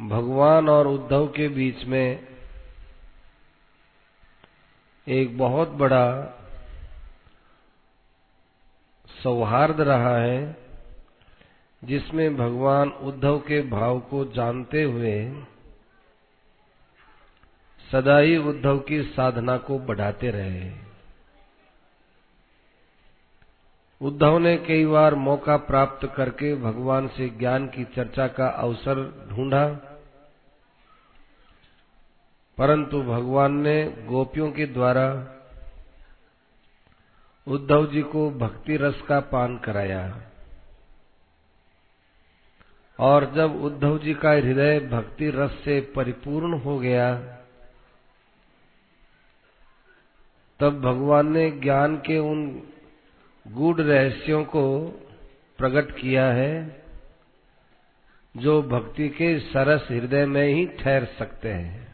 भगवान और उद्धव के बीच में एक बहुत बड़ा सौहार्द रहा है, जिसमें भगवान उद्धव के भाव को जानते हुए सदा ही उद्धव की साधना को बढ़ाते रहे। उद्धव ने कई बार मौका प्राप्त करके भगवान से ज्ञान की चर्चा का अवसर ढूंढा। परंतु भगवान ने गोपियों के द्वारा उद्धव जी को भक्ति रस का पान कराया। और जब उद्धव जी का हृदय भक्ति रस से परिपूर्ण हो गया, तब भगवान ने ज्ञान के उन गूढ़ रहस्यों को प्रकट किया है, जो भक्ति के सरस हृदय में ही ठहर सकते हैं।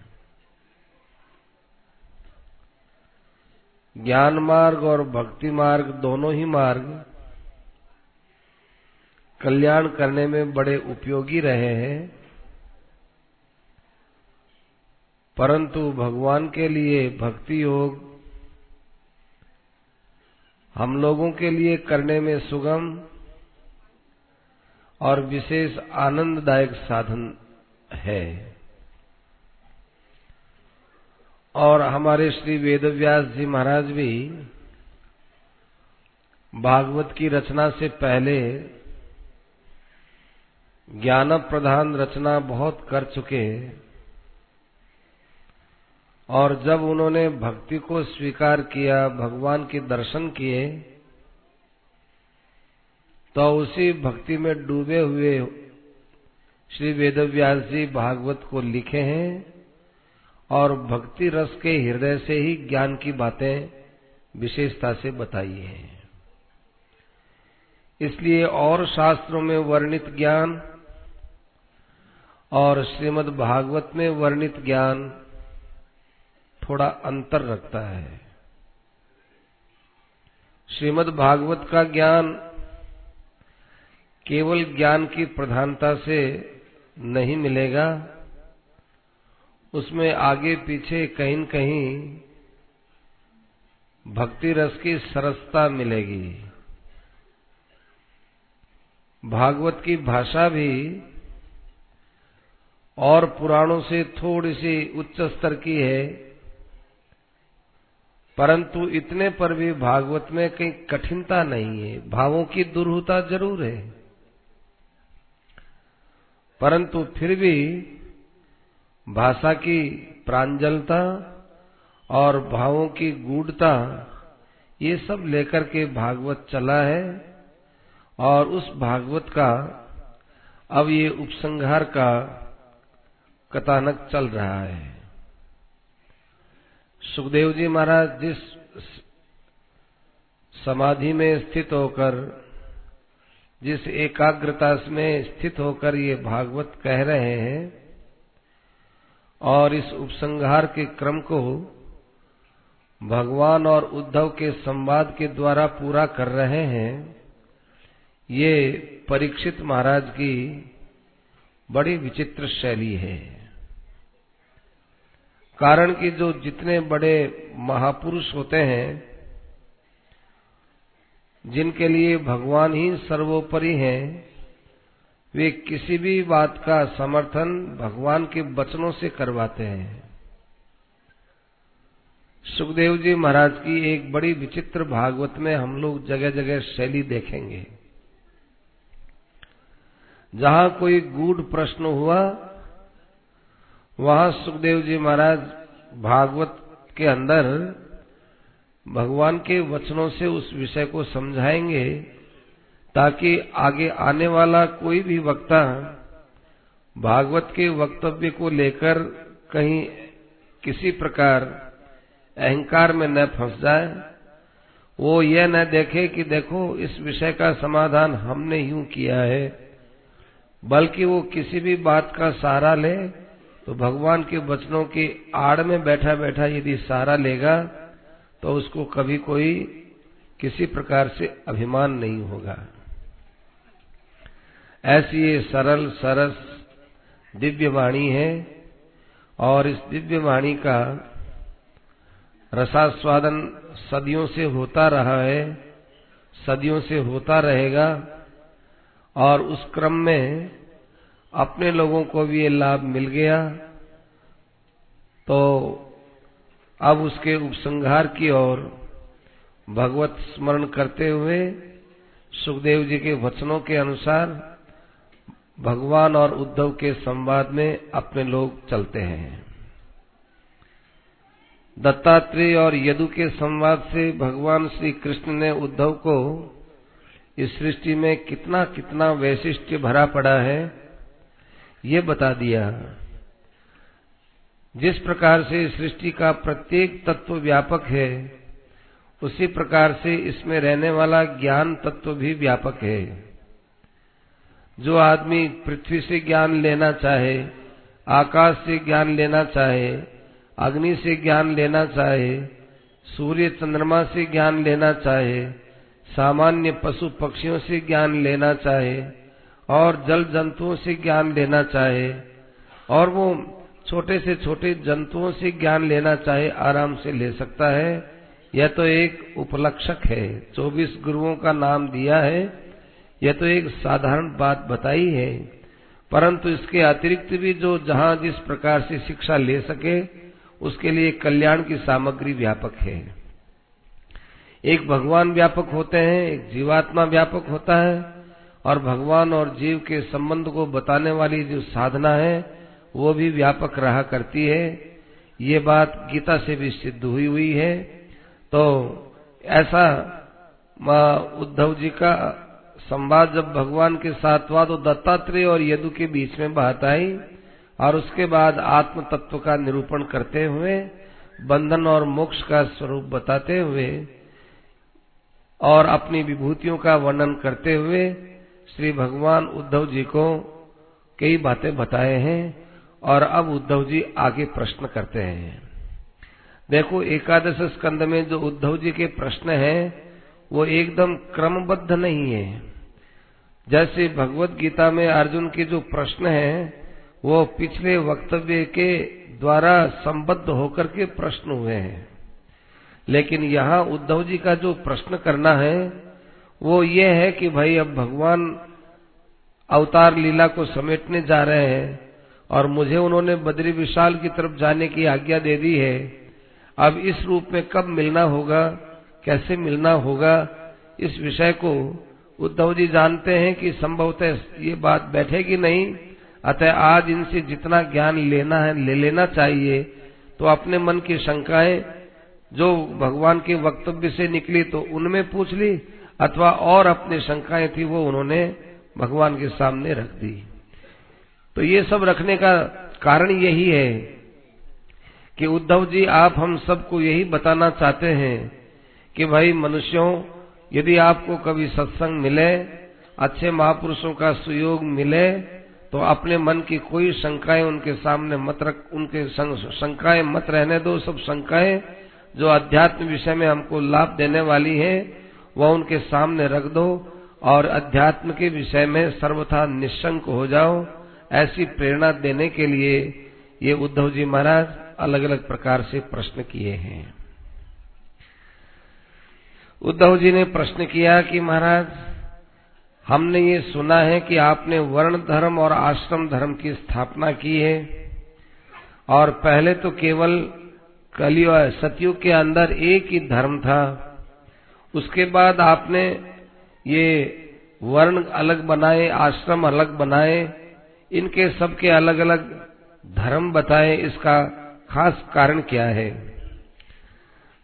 ज्ञान मार्ग और भक्ति मार्ग दोनों ही मार्ग कल्याण करने में बड़े उपयोगी रहे हैं, परंतु भगवान के लिए भक्ति योग हम लोगों के लिए करने में सुगम और विशेष आनंददायक साधन है। और हमारे श्री वेदव्यास जी महाराज भी भागवत की रचना से पहले ज्ञान प्रधान रचना बहुत कर चुके और जब उन्होंने भक्ति को स्वीकार किया, भगवान के दर्शन किए तो उसी भक्ति में डूबे हुए श्री वेदव्यास जी भागवत को लिखे हैं और भक्ति रस के हृदय से ही ज्ञान की बातें विशेषता से बताई है। इसलिए और शास्त्रों में वर्णित ज्ञान और श्रीमद् भागवत में वर्णित ज्ञान थोड़ा अंतर रखता है। श्रीमद् भागवत का ज्ञान केवल ज्ञान की प्रधानता से नहीं मिलेगा। उसमें आगे पीछे कहीं न कहीं भक्ति रस की सरसता मिलेगी। भागवत की भाषा भी और पुराणों से थोड़ी सी उच्च स्तर की है। परंतु इतने पर भी भागवत में कहीं कठिनता नहीं है। भावों की दुर्हता ज़रूर है। परंतु फिर भी भाषा की प्रांजलता और भावों की गूढ़ता, ये सब लेकर के भागवत चला है और उस भागवत का अब ये उपसंहार का कथानक चल रहा है। सुखदेव जी महाराज, जिस समाधि में स्थित होकर, जिस एकाग्रता में स्थित होकर ये भागवत कह रहे हैं, और इस उपसंहार के क्रम को भगवान और उद्धव के संवाद के द्वारा पूरा कर रहे हैं, ये परीक्षित महाराज की बड़ी विचित्र शैली है। कारण कि जो जितने बड़े महापुरुष होते हैं, जिनके लिए भगवान ही सर्वोपरि हैं, वे किसी भी बात का समर्थन भगवान के वचनों से करवाते हैं। सुखदेव जी महाराज की एक बड़ी विचित्र भागवत में हम लोग जगह जगह शैली देखेंगे। जहाँ कोई गूढ़ प्रश्न हुआ वहाँ सुखदेव जी महाराज भागवत के अंदर भगवान के वचनों से उस विषय को समझाएँगे ताकि आगे आने वाला कोई भी वक्ता भागवत के वक्तव्य को लेकर कहीं किसी प्रकार अहंकार में न फंस जाए। वो यह न देखे कि देखो, इस विषय का समाधान हमने यूँ किया है, बल्कि वो किसी भी बात का सहारा ले तो भगवान के वचनों की आड़ में बैठा बैठा यदि सहारा लेगा तो उसको कभी कोई किसी प्रकार से अभिमान नहीं होगा। ऐसी ये सरल, सरस दिव्य वाणी है, और इस दिव्य वाणी का रसास्वादन सदियों से होता रहा है, सदियों से होता रहेगा, और उस क्रम में अपने लोगों को भी ये लाभ मिल गया। तो अब उसके उपसंहार की ओर भगवत स्मरण करते हुए सुखदेव जी के वचनों के अनुसार भगवान और उद्धव के संवाद में अपने लोग चलते हैं। दत्तात्रेय और यदु के संवाद से भगवान श्री कृष्ण ने उद्धव को इस सृष्टि में कितना कितना वैशिष्ट्य भरा पड़ा है। ये बता दिया। जिस प्रकार से सृष्टि का प्रत्येक तत्व व्यापक है, उसी प्रकार से इसमें रहने वाला ज्ञान तत्व भी व्यापक है। जो आदमी पृथ्वी से ज्ञान लेना चाहे, आकाश से ज्ञान लेना चाहे, अग्नि से ज्ञान लेना चाहे, सूर्य चंद्रमा से ज्ञान लेना चाहे, सामान्य पशु पक्षियों से ज्ञान लेना चाहे और जल जंतुओं से ज्ञान लेना चाहे, और वो छोटे से छोटे जंतुओं से ज्ञान लेना चाहे, आराम से ले सकता है। यह तो एक उपलक्षक है। चौबीस गुरुओं का नाम दिया है। यह तो एक साधारण बात बताई है। परंतु इसके अतिरिक्त भी जो जहाँ जिस प्रकार से शिक्षा ले सके, उसके लिए कल्याण की सामग्री व्यापक है। एक भगवान व्यापक होते हैं, एक जीवात्मा व्यापक होता है। और भगवान और जीव के संबंध को बताने वाली जो साधना है, वो भी व्यापक रहा करती है। ये बात गीता से भी सिद्ध हुई हुई है। तो ऐसा उद्धव जी का संवाद जब भगवान के साथ हुआ तो दत्तात्रेय और यदु के बीच में बात आई और उसके बाद आत्म तत्व का निरूपण करते हुए, बंधन और मोक्ष का स्वरूप बताते हुए और अपनी विभूतियों का वर्णन करते हुए श्री भगवान उद्धव जी को कई बातें बताए हैं और अब उद्धव जी आगे प्रश्न करते हैं। देखो, एकादश स्कंद में जो उद्धव जी के प्रश्न हैं, वो एकदम क्रमबद्ध नहीं है। जैसे भगवत गीता में अर्जुन के जो प्रश्न हैं, वो पिछले वक्तव्य के द्वारा संबद्ध होकर के प्रश्न हुए हैं। लेकिन यहाँ उद्धव जी का जो प्रश्न करना है वो ये है कि भाई अब भगवान अवतार लीला को समेटने जा रहे हैं और मुझे उन्होंने बद्री विशाल की तरफ़ जाने की आज्ञा दे दी है। अब इस रूप में कब मिलना होगा, कैसे मिलना होगा, इस विषय को उद्धव जी जानते हैं कि संभवतः ये बात बैठेगी नहीं। अतः आज इनसे जितना ज्ञान लेना है, ले लेना चाहिए। तो अपने मन की शंकाएँ, जो भगवान के वक्तव्य से निकली तो उनमें पूछ ली। अथवा और अपनी शंकाएँ थी, वो उन्होंने भगवान के सामने रख दी। तो ये सब रखने का कारण यही है कि उद्धव जी, आप हम सबको यही बताना चाहते हैं कि भाई मनुष्यों, यदि आपको कभी सत्संग मिले, अच्छे महापुरुषों का सुयोग मिले तो अपने मन की कोई शंकाएँ उनके सामने मत रख, उनके शंकाएँ मत रहने दो। सब शंकाएँ जो अध्यात्म विषय में हमको लाभ देने वाली है वह उनके सामने रख दो और अध्यात्म के विषय में सर्वथा निशंक हो जाओ। ऐसी प्रेरणा देने के लिए ये उद्धव जी महाराज अलग अलग प्रकार से प्रश्न किए हैं। उद्धव जी ने प्रश्न किया कि महाराज, हमने ये सुना है कि आपने वर्ण धर्म और आश्रम धर्म की स्थापना की है और पहले तो केवल कलियो सतयुग के अंदर एक ही धर्म था। उसके बाद आपने ये वर्ण अलग बनाए, आश्रम अलग बनाए, इनके सबके अलग अलग धर्म बताए, इसका खास कारण क्या है?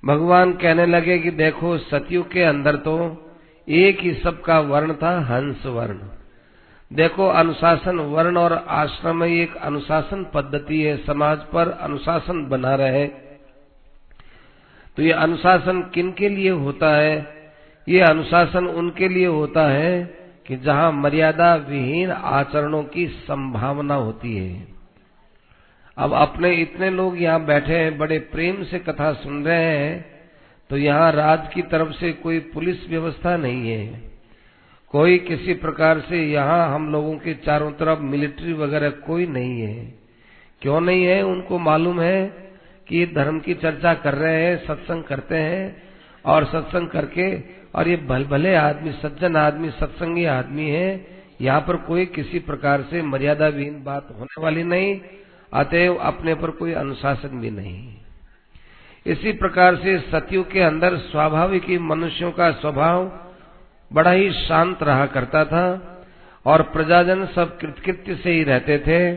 भगवान कहने लगे कि देखो, सतयुग के अंदर तो एक ही सबका वर्ण था, हंस वर्ण। देखो, अनुशासन वर्ण और आश्रम एक अनुशासन पद्धति है, समाज पर अनुशासन बना रहे। तो ये अनुशासन किन के लिए होता है? ये अनुशासन उनके लिए होता है कि जहाँ मर्यादा विहीन आचरणों की संभावना होती है। अब अपने इतने लोग यहाँ बैठे हैं, बड़े प्रेम से कथा सुन रहे हैं तो यहाँ राज की तरफ़ से कोई पुलिस व्यवस्था नहीं है। कोई किसी प्रकार से यहाँ हम लोगों के चारों तरफ़ मिलिट्री वगैरह कोई नहीं है। क्यों नहीं है, उनको मालूम है? कि धर्म की चर्चा कर रहे हैं, सत्संग करते हैं और सत्संग करके, और ये भल भले आदमी, सज्जन आदमी, सत्संगी आदमी है, यहाँ पर कोई किसी प्रकार से मर्यादा विहीन बात होने वाली नहीं, अतएव अपने पर कोई अनुशासन भी नहीं। इसी प्रकार से सतयुग के अंदर स्वाभाविक ही मनुष्यों का स्वभाव बड़ा ही शांत रहा करता था, और प्रजाजन सब कृतकृत्य से ही रहते थे।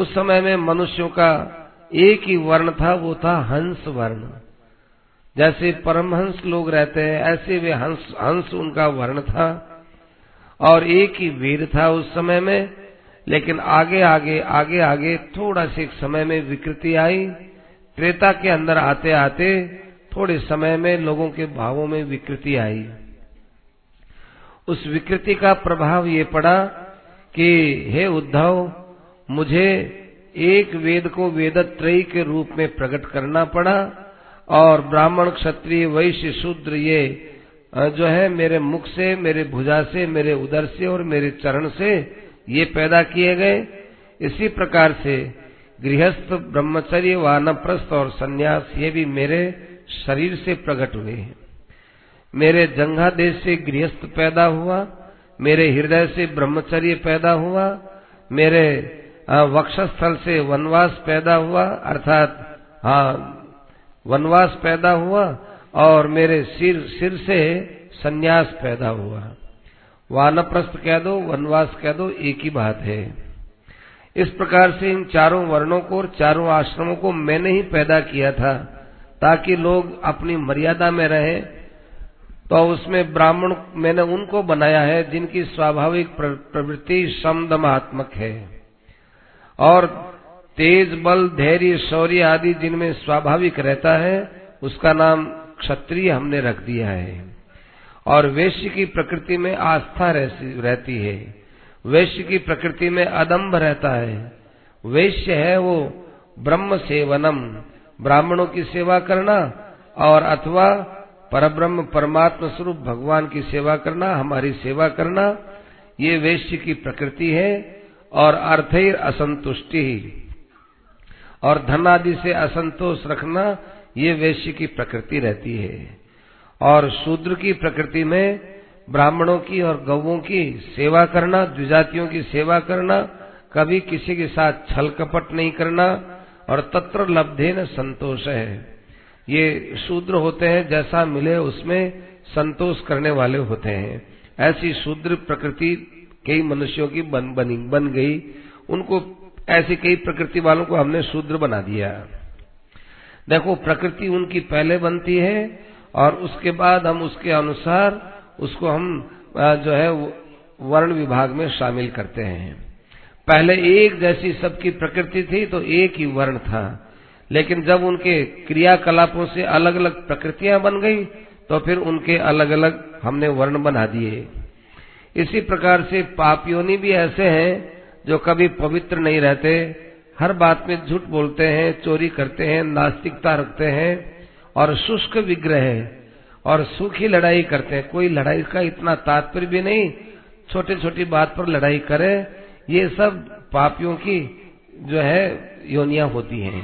उस समय में मनुष्यों का एक ही वर्ण था, वो था हंस वर्ण। जैसे परमहंस लोग रहते हैं, ऐसे वे हंस हंस उनका वर्ण था। और एक ही वीर था उस समय में, लेकिन आगे आगे आगे आगे थोड़ा से समय में विकृति आई। त्रेता के अंदर आते आते थोड़े समय में लोगों के भावों में विकृति आई। उस विकृति का प्रभाव ये पड़ा कि, हे उद्धव, मुझे एक वेद को वेदत्रयी के रूप में प्रकट करना पड़ा और ब्राह्मण क्षत्रिय वैश्य शूद्र ये जो है, मेरे मुख से, मेरे भुजा से, मेरे उदर से और मेरे चरण से ये पैदा किए गए। इसी प्रकार से गृहस्थ, ब्रह्मचर्य, वानप्रस्थ और सन्यास ये भी मेरे शरीर से प्रकट हुए हैं। मेरे जंगा देश से गृहस्थ पैदा हुआ, मेरे हृदय से ब्रह्मचर्य पैदा हुआ, मेरे वक्षस्थल से वनवास पैदा हुआ, अर्थात हाँ वनवास पैदा हुआ और मेरे सिर सिर से सन्यास पैदा हुआ। वानप्रस्थ कह दो, वनवास कह दो, एक ही बात है। इस प्रकार से इन चारों वर्णों को और चारों आश्रमों को मैंने ही पैदा किया था, ताकि लोग अपनी मर्यादा में रहें। तो उसमें ब्राह्मण मैंने उनको बनाया है, जिनकी स्वाभाविक प्रवृत्ति समदमात्मक है। और तेज बल, धैर्य, शौर्य आदि जिनमें स्वाभाविक रहता है, उसका नाम क्षत्रिय हमने रख दिया है। और वैश्य की प्रकृति में आस्था रहती है। वैश्य की प्रकृति में अदम्भ रहता है। वैश्य है वो ब्रह्म सेवनम, ब्राह्मणों की सेवा करना और अथवा परब्रह्म परमात्मा स्वरूप भगवान की सेवा करना, हमारी सेवा करना, ये वैश्य की प्रकृति है। और अर्थैर असंतुष्टि। और धन आदि से असंतोष रखना ये वैश्य की प्रकृति रहती है। और शूद्र की प्रकृति में ब्राह्मणों की और गौवों की सेवा करना, द्विजातियों की सेवा करना, कभी किसी के साथ छल कपट नहीं करना और तत्र लब्धे न संतोष है। ये शूद्र होते हैं, जैसा मिले उसमें संतोष करने वाले होते हैं। ऐसी शूद्र प्रकृति कई मनुष्यों की बन, बनी, बन गई। उनको ऐसी कई प्रकृति वालों को हमने शूद्र बना दिया। देखो, प्रकृति उनकी पहले बनती है और उसके बाद हम उसके अनुसार उसको हम जो है वर्ण विभाग में शामिल करते हैं। पहले एक जैसी सबकी प्रकृति थी तो एक ही वर्ण था। लेकिन जब उनके क्रियाकलापों से अलग अलग प्रकृतियाँ बन गई तो फिर उनके अलग अलग हमने वर्ण बना दिए। इसी प्रकार से पापियोनी भी ऐसे हैं जो कभी पवित्र नहीं रहते। हर बात में झूठ बोलते हैं चोरी करते हैं नास्तिकता रखते हैं और शुष्क विग्रह है और सूखी लड़ाई करते हैं। कोई लड़ाई का इतना तात्पर्य भी नहीं छोटी छोटी बात पर लड़ाई करे। ये सब पापियों की जो है योनिया होती हैं।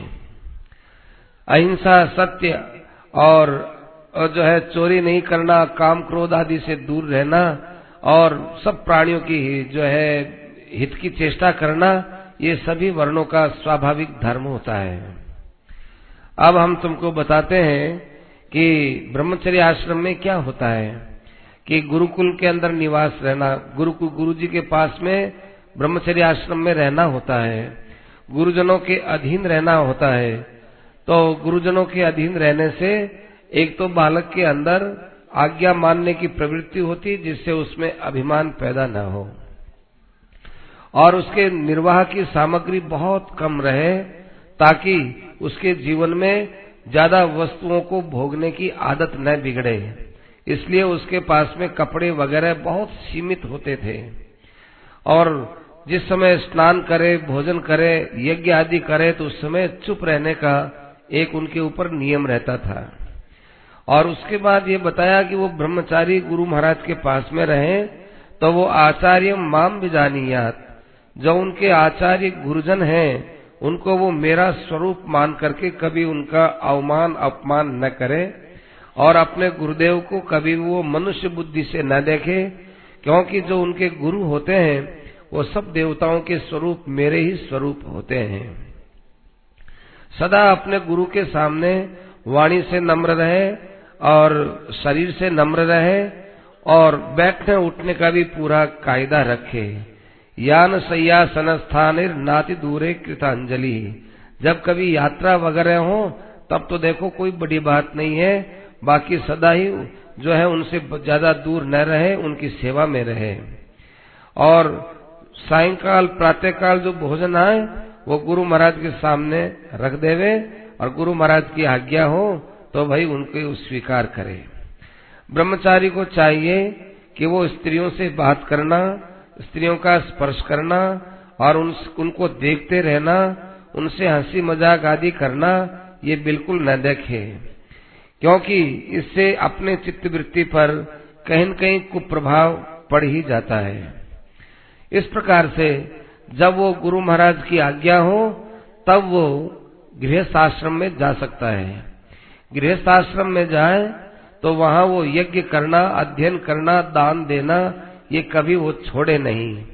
अहिंसा सत्य और, और जो है चोरी नहीं करना काम क्रोध आदि से दूर रहना और सब प्राणियों की जो है, हित की चेष्टा करना, ये सभी वर्णों का स्वाभाविक धर्म होता है। अब हम तुमको बताते हैं कि ब्रह्मचर्य आश्रम में क्या होता है कि गुरुकुल के अंदर निवास रहना, गुरुकुल गुरु जी के पास में ब्रह्मचर्य आश्रम में रहना होता है। गुरुजनों के अधीन रहना होता है। तो गुरुजनों के अधीन रहने से एक तो बालक के अंदर आज्ञा मानने की प्रवृत्ति होती जिससे उसमें अभिमान पैदा न हो। और उसके निर्वाह की सामग्री बहुत कम रहे ताकि उसके जीवन में ज़्यादा वस्तुओं को भोगने की आदत न बिगड़े। इसलिए उसके पास में कपड़े वगैरह बहुत सीमित होते थे। और जिस समय स्नान करे, भोजन करे, यज्ञ आदि करे तो उस समय चुप रहने का एक उनके ऊपर नियम रहता था। और उसके बाद ये बताया कि वो ब्रह्मचारी गुरु महाराज के पास में रहे तो वो आचार्य माम बिजानियात, जो उनके आचार्य गुरुजन हैं, उनको वो मेरा स्वरूप मान करके कभी उनका अवमान अपमान न करे और अपने गुरुदेव को कभी वो मनुष्य बुद्धि से न देखे, क्योंकि जो उनके गुरु होते हैं, वो सब देवताओं के स्वरूप मेरे ही स्वरूप होते हैं। सदा अपने गुरु के सामने वाणी से नम्र रहे और शरीर से नम्र रहे और बैठने उठने का भी पूरा कायदा रखे। यान सैयासन स्थान नाति दूरे कृतांजलि। जब कभी यात्रा वगैरह हो, तब तो देखो कोई बड़ी बात नहीं है। बाकी सदा ही जो है उनसे ज़्यादा दूर न रहे, उनकी सेवा में रहे। और सायंकाल, प्रातःकाल जो भोजन आए, वो गुरु महाराज के सामने रख देवे और गुरु महाराज की आज्ञा हो तो भाई उनको स्वीकार करे। ब्रह्मचारी को चाहिए कि वो स्त्रियों से बात करना स्त्रियों का स्पर्श करना और उन, उनको देखते रहना उनसे हँसी मज़ाक आदि करना ये बिल्कुल न देखे। क्योंकि इससे अपने चित्त वृत्ति पर कहीं कहीं कुप्रभाव पड़ ही जाता है। इस प्रकार से जब वो गुरु महाराज की आज्ञा हो तब वो गृहस्थ आश्रम में जा सकता है। गृहस्थ आश्रम में जाए तो वहाँ वो यज्ञ करना, अध्ययन करना, दान देना, ये कभी वो छोड़े नहीं।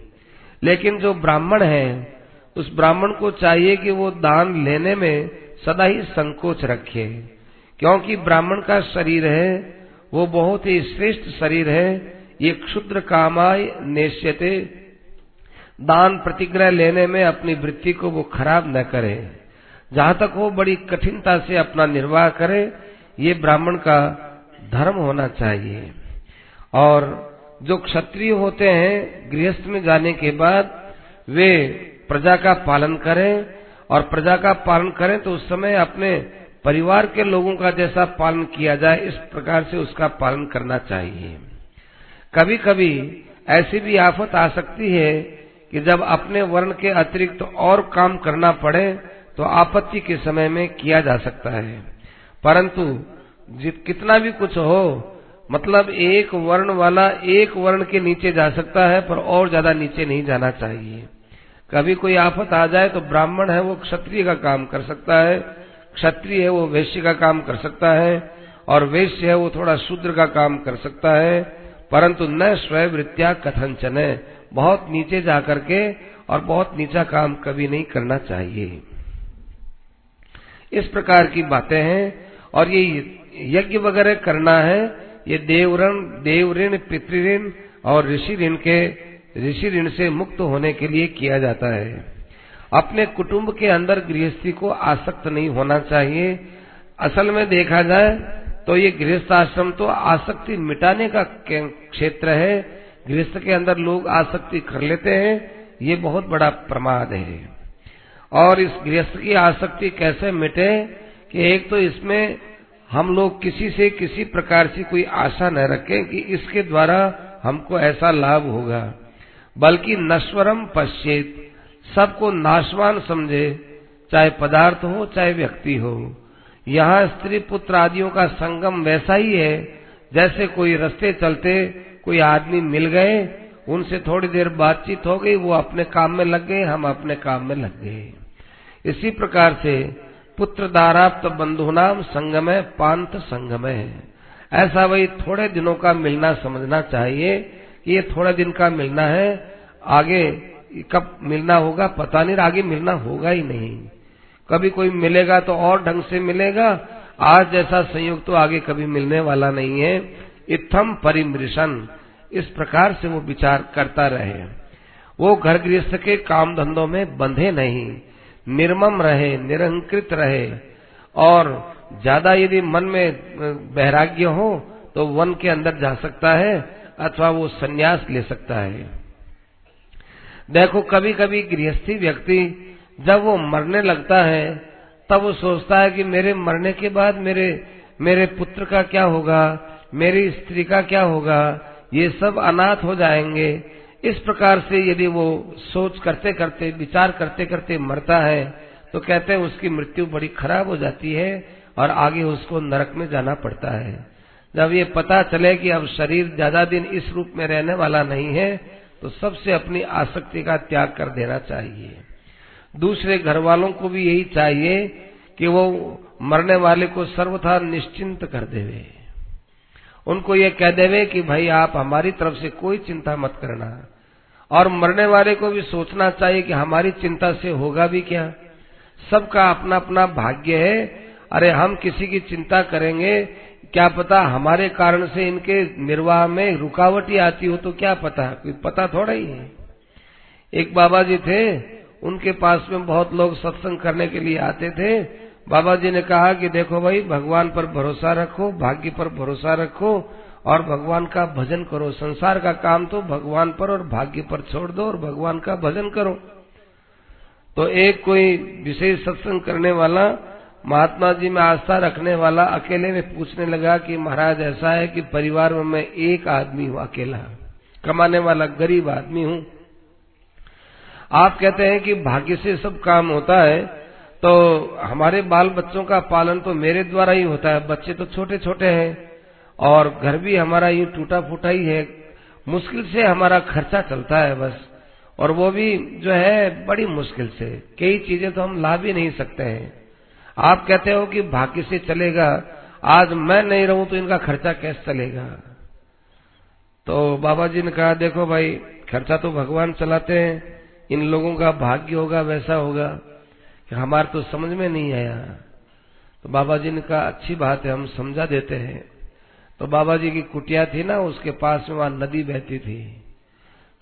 लेकिन जो ब्राह्मण है, उस ब्राह्मण को चाहिए कि वो दान लेने में सदा ही संकोच रखे। क्योंकि ब्राह्मण का शरीर है, वो बहुत ही श्रेष्ठ शरीर है, ये क्षुद्र कामाय नेश्यते दान प्रतिग्रह लेने में अपनी वृत्ति को वो खराब न करे। जहाँ तक वो बड़ी कठिनता से अपना निर्वाह करे, ये ब्राह्मण का धर्म होना चाहिए। और जो क्षत्रिय होते हैं, गृहस्थ में जाने के बाद वे प्रजा का पालन करें, और प्रजा का पालन करें तो उस समय अपने परिवार के लोगों का जैसा पालन किया जाए, इस प्रकार से उसका पालन करना चाहिए। कभी कभी ऐसी भी आफत आ सकती है कि जब अपने वर्ण के अतिरिक्त और काम करना पड़े तो आपत्ति के समय में किया जा सकता है। परंतु कितना भी कुछ हो मतलब एक वर्ण वाला एक वर्ण के नीचे जा सकता है, पर और ज़्यादा नीचे नहीं जाना चाहिए। कभी कोई आफत आ जाए तो ब्राह्मण है, वो क्षत्रिय का काम कर सकता है। क्षत्रिय है, वो वैश्य का काम कर सकता है, और वैश्य है, वो थोड़ा शूद्र का काम कर सकता है। परंतु न स्वयं वृत्या कथनचन बहुत नीचे जाकर के और बहुत नीचा काम कभी नहीं करना चाहिए। इस प्रकार की बातें हैं। और ये यज्ञ वगैरह करना है। ये देवरण देव ऋण पितृऋण और ऋषि ऋण के ऋषि ऋण से मुक्त होने के लिए किया जाता है। अपने कुटुंब के अंदर गृहस्थी को आसक्त नहीं होना चाहिए। असल में देखा जाए तो ये गृहस्थ आश्रम तो आसक्ति मिटाने का, क्षेत्र है। गृहस्थ के अंदर लोग आसक्ति कर लेते हैं। ये बहुत बड़ा प्रमाद है। और इस गृहस्थ की आसक्ति कैसे मिटे कि एक तो इसमें हम लोग किसी से किसी प्रकार से कोई आशा न रखें कि इसके द्वारा हमको ऐसा लाभ होगा। बल्कि नश्वरम पश्चेत सबको नाशवान समझे, चाहे पदार्थ हो, चाहे व्यक्ति हो। यहाँ स्त्री पुत्र आदियों का संगम वैसा ही है, जैसे कोई रस्ते चलते कोई आदमी मिल गए उनसे थोड़ी देर बातचीत हो गई, वो अपने काम में लग गए, हम अपने काम में लग गए। इसी प्रकार से पुत्र दाराप्त बंधु नाम संगम है, पांत संगम है। ऐसा वही थोड़े दिनों का मिलना समझना चाहिए कि ये थोड़े दिन का मिलना है, आगे कब मिलना होगा पता नहीं, आगे मिलना होगा ही नहीं। कभी कोई मिलेगा तो और ढंग से मिलेगा, आज जैसा संयोग तो आगे कभी मिलने वाला नहीं है। इत्थम परिमृशन इस प्रकार से वो विचार करता रहे वो घर गृहस्थ के काम धंधों में बंधे नहीं, निर्मम रहे, निरंकृत रहे। और ज़्यादा यदि मन में वैराग्य हो तो वन के अंदर जा सकता है, अथवा वो सन्यास ले सकता है। देखो कभी कभी गृहस्थी व्यक्ति जब वो मरने लगता है, तब वो सोचता है कि मेरे मरने के बाद मेरे मेरे पुत्र का क्या होगा, मेरी स्त्री का क्या होगा ये सब अनाथ हो जाएँगे। इस प्रकार से यदि वो सोच करते करते, विचार करते करते मरता है तो कहते हैं उसकी मृत्यु बड़ी खराब हो जाती है और आगे उसको नरक में जाना पड़ता है। जब ये पता चले कि अब शरीर ज़्यादा दिन इस रूप में रहने वाला नहीं है तो सबसे अपनी आसक्ति का त्याग कर देना चाहिए। दूसरे घर वालों को भी यही चाहिए कि वो मरने वाले को सर्वथा निश्चिंत कर देवे। उनको ये कह देवे कि भाई आप हमारी तरफ़ से कोई चिंता मत करना। और मरने वाले को भी सोचना चाहिए कि हमारी चिंता से होगा भी क्या। सबका अपना अपना भाग्य है। अरे हम किसी की चिंता करेंगे। क्या पता हमारे कारण से इनके निर्वाह में रुकावट ही आती हो तो क्या पता? पता थोड़ा ही है। एक बाबा जी थे, उनके पास में बहुत लोग सत्संग करने के लिए आते थे। बाबा जी ने कहा कि देखो भाई, भगवान पर भरोसा रखो, भाग्य पर भरोसा रखो, और भगवान का भजन करो। संसार का काम तो भगवान पर और भाग्य पर छोड़ दो और भगवान का भजन करो। तो एक कोई विशेष सत्संग करने वाला, महात्मा जी में आस्था रखने वाला अकेले में पूछने लगा कि महाराज, ऐसा है कि परिवार में मैं एक आदमी हूँ, अकेला। कमाने वाला गरीब आदमी हूँ। आप कहते हैं कि भाग्य से सब काम होता है तो हमारे बाल बच्चों का पालन तो मेरे द्वारा ही होता है, बच्चे तो छोटे छोटे हैं और घर भी हमारा यूँ टूटा फूटा ही है, मुश्किल से हमारा खर्चा चलता है बस। और वो भी जो है, बड़ी मुश्किल से, कई चीज़ें तो हम ला भी नहीं सकते हैं। आप कहते हो कि भाग्य से चलेगा, आज मैं नहीं रहूँ तो इनका खर्चा कैसे चलेगा? तो बाबा जी ने कहा, देखो भाई, खर्चा तो भगवान चलाते हैं, इन लोगों का भाग्य होगा, वैसा होगा। हमारे तो समझ में नहीं आया। तो बाबा जी ने कहा, अच्छी बात है, हम समझा देते हैं। तो बाबा जी की कुटिया थी ना, उसके पास में वहाँ नदी बहती थी।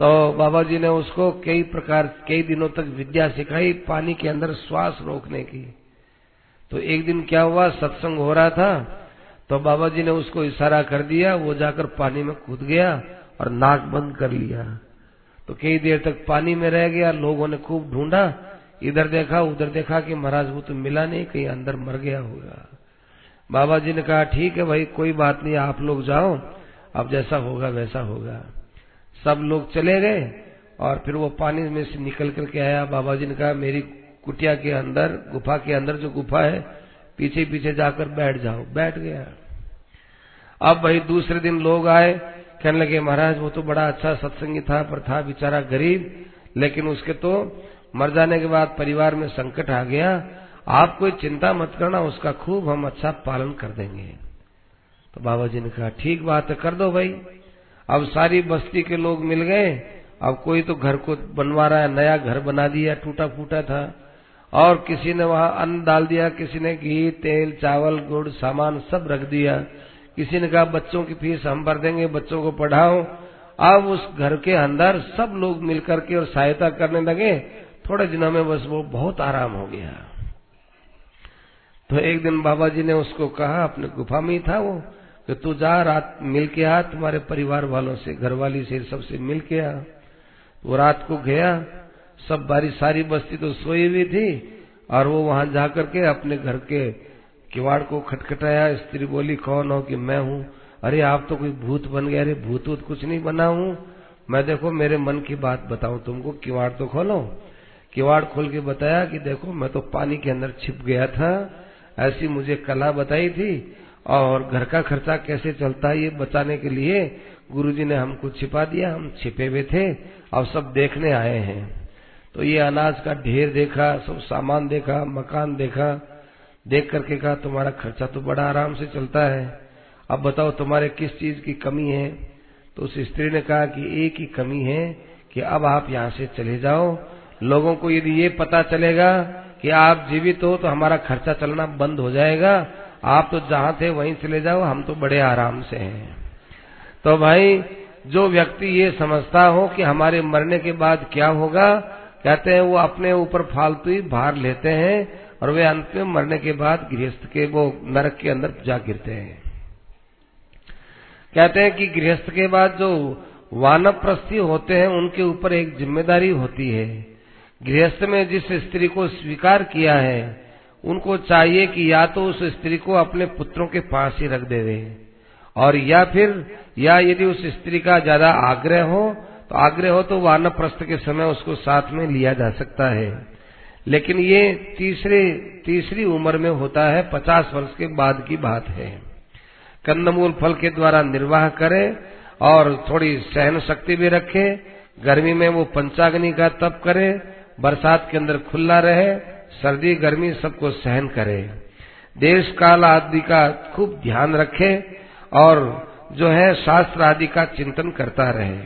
तो बाबा जी ने उसको कई प्रकार, कई दिनों तक विद्या सिखाई, पानी के अंदर श्वास रोकने की। तो एक दिन क्या हुआ, सत्संग हो रहा था तो बाबा जी ने उसको इशारा कर दिया, वो जाकर पानी में कूद गया और नाक बंद कर लिया। तो कई देर तक पानी में रह गया, लोगों ने खूब ढूंढा इधर देखा, उधर देखा कि महाराज वो तो मिला नहीं, कहीं अंदर मर गया होगा। बाबा जी ने कहा, ठीक है भाई, कोई बात नहीं, आप लोग जाओ। अब जैसा होगा, वैसा होगा। सब लोग चले गए और फिर वो पानी में से निकल करके आया। बाबा जी ने कहा, मेरी कुटिया के अंदर, गुफा के अंदर जो गुफा है, पीछे पीछे जाकर बैठ जाओ। बैठ गया। अब भाई दूसरे दिन लोग आए। कहने लगे, महाराज, वो तो बड़ा अच्छा सत्संगी था, पर था बेचारा गरीब, लेकिन उसके तो मर जाने के बाद परिवार में संकट आ गया, आप कोई चिंता मत करना, उसका खूब हम अच्छा पालन कर देंगे। तो बाबा जी ने कहा, ठीक बात है, कर दो भाई। अब सारी बस्ती के लोग मिल गए, अब कोई तो घर को बनवा रहा है, नया घर बना दिया टूटा फूटा था। और किसी ने वहाँ अन्न डाल दिया, किसी ने घी, तेल, चावल, गुड़, सामान सब रख दिया। किसी ने कहा, बच्चों की फ़ीस हम भर देंगे, बच्चों को पढ़ाओ अब उस घर के अंदर सब लोग मिलकर के और सहायता करने लगे। थोड़े दिनों में बस वो बहुत आराम हो गया। तो एक दिन बाबा जी ने उसको कहा, अपने गुफा में ही था वो, कि तू जा, रात मिल के आ, तुम्हारे परिवार वालों से, घरवाली से, सबसे मिल के आ। वो रात को गया, सब बारी सारी बस्ती तो सोई हुई थी, और वो वहाँ जाकर के अपने घर के किवाड़ को खटखटाया। स्त्री बोली, कौन हो कि मैं हूँ? अरे, आप तो कोई भूत बन गए। अरे भूत वूत कुछ नहीं बना हूँ। मैं देखो, मेरे मन की बात बताऊँ तुमको, किवाड़ तो खोलो। किवाड़ खोल के बताया कि देखो, मैं तो पानी के अंदर छिप गया था, ऐसी मुझे कला बताई थी, और घर का खर्चा कैसे चलता है ये बताने के लिए गुरुजी ने हमको छिपा दिया, हम छिपे हुए थे और सब देखने आए हैं। तो ये अनाज का ढेर देखा, सब सामान देखा, मकान देखा, देख करके कहा, तुम्हारा खर्चा तो बड़ा आराम से चलता है। अब बताओ, तुम्हारे किस चीज़ की कमी है? तो उस स्त्री ने कहा कि एक ही कमी है कि अब आप यहाँ से चले जाओ लोगों को यदि ये पता चलेगा कि आप जीवित हो तो हमारा खर्चा चलना बंद हो जाएगा। आप तो जहाँ थे, वहीं चले जाओ, हम तो बड़े आराम से हैं। तो भाई, जो व्यक्ति ये समझता हो कि हमारे मरने के बाद क्या होगा, कहते हैं वो अपने ऊपर फालतू ही भार लेते हैं और वे अंत में मरने के बाद गृहस्थ के, वो नरक के अंदर जा गिरते हैं। कहते हैं कि गृहस्थ के बाद जो वानप्रस्थी होते हैं, उनके ऊपर एक ज़िम्मेदारी होती है। गृहस्थ में जिस स्त्री को स्वीकार किया है, उनको चाहिए कि या तो उस स्त्री को अपने पुत्रों के पास ही रख देवे। और या फिर, या यदि उस स्त्री का ज़्यादा आग्रह हो तो आग्रह हो तो वानप्रस्थ के समय उसको साथ में लिया जा सकता है। लेकिन ये तीसरे, तीसरी उम्र में होता है, पचास वर्ष के बाद की बात है। कंदमूल फल के द्वारा निर्वाह करे और थोड़ी सहन शक्ति भी रखे, गर्मी में वो पंचाग्नि का तप करे बरसात के अंदर खुला रहे, सर्दी, गर्मी सबको सहन करे। देश काल आदि का खूब ध्यान रखे और जो है शास्त्र आदि का चिंतन करता रहे,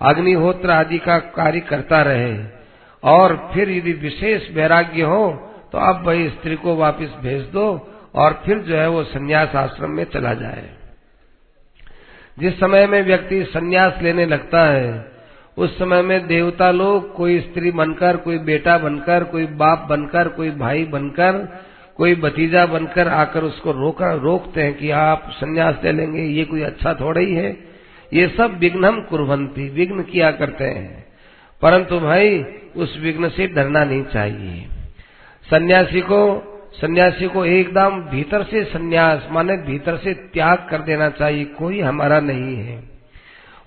अग्निहोत्र आदि का कार्य करता रहे। और फिर यदि विशेष वैराग्य हो तो अब वही स्त्री को वापस भेज दो और फिर जो है वो संन्यास आश्रम में चला जाए। जिस समय में व्यक्ति संन्यास लेने लगता है उस समय में देवता लोग, कोई स्त्री बनकर, कोई बेटा बनकर, कोई बाप बनकर, कोई भाई बनकर, कोई भतीजा बनकर आकर उसको रोका, रोकते हैं कि आप संन्यास ले लेंगे, ये कोई अच्छा थोड़ा ही है। ये सब विघ्नम कुरबंती विघ्न किया करते हैं। परंतु भाई, उस विघ्न से डरना नहीं चाहिए। सन्यासी को सन्यासी को एकदम भीतर से सन्यास, माने भीतर से त्याग कर देना चाहिए, कोई हमारा नहीं है।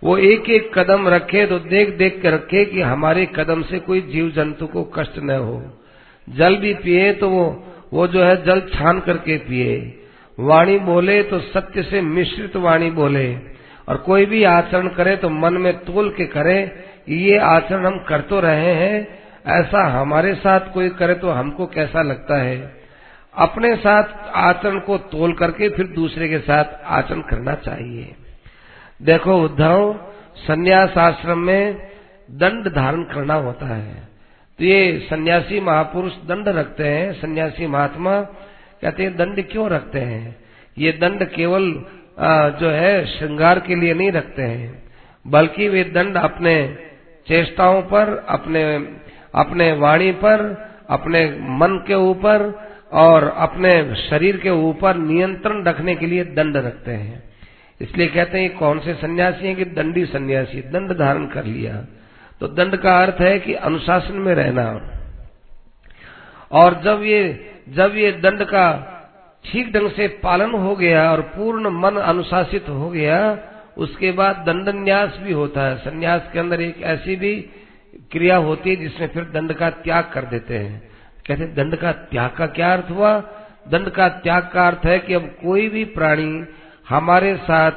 वो एक एक कदम रखे तो देख देख कर रखे कि हमारे कदम से कोई जीव जंतु को कष्ट न हो। जल भी पिए तो वो वो जो है जल छान करके पिए। वाणी बोले तो सत्य से मिश्रित वाणी बोले। और कोई भी आचरण करे तो मन में तोल के करे ये आचरण हम कर तो रहे हैं, ऐसा हमारे साथ कोई करे तो हमको कैसा लगता है? अपने साथ आचरण को तोल करके फिर दूसरे के साथ आचरण करना चाहिए। देखो उद्धव संन्यास आश्रम में दंड धारण करना होता है। तो ये सन्यासी महापुरुष दंड रखते हैं। सन्यासी महात्मा कहते हैं, दंड क्यों रखते हैं? ये दंड केवल जो है, श्रृंगार के लिए नहीं रखते हैं। बल्कि वे दंड अपने चेष्टाओं पर, अपने अपने वाणी पर, अपने मन के ऊपर और अपने शरीर के ऊपर नियंत्रण रखने के लिए दंड रखते हैं। इसलिए कहते हैं, कौन से सन्यासी हैं कि दंडी सन्यासी, दंड धारण कर लिया। तो दंड का अर्थ है कि अनुशासन में रहना। और जब ये जब ये दंड का ठीक ढंग से पालन हो गया और पूर्ण मन अनुशासित हो गया, उसके बाद दंड न्यास भी होता है। संन्यास के अंदर एक ऐसी भी क्रिया होती है जिसमें फिर दंड का त्याग कर देते हैं। कहते हैं, दंड का त्याग का क्या अर्थ हुआ? दंड का त्याग का अर्थ है कि अब कोई भी प्राणी हमारे साथ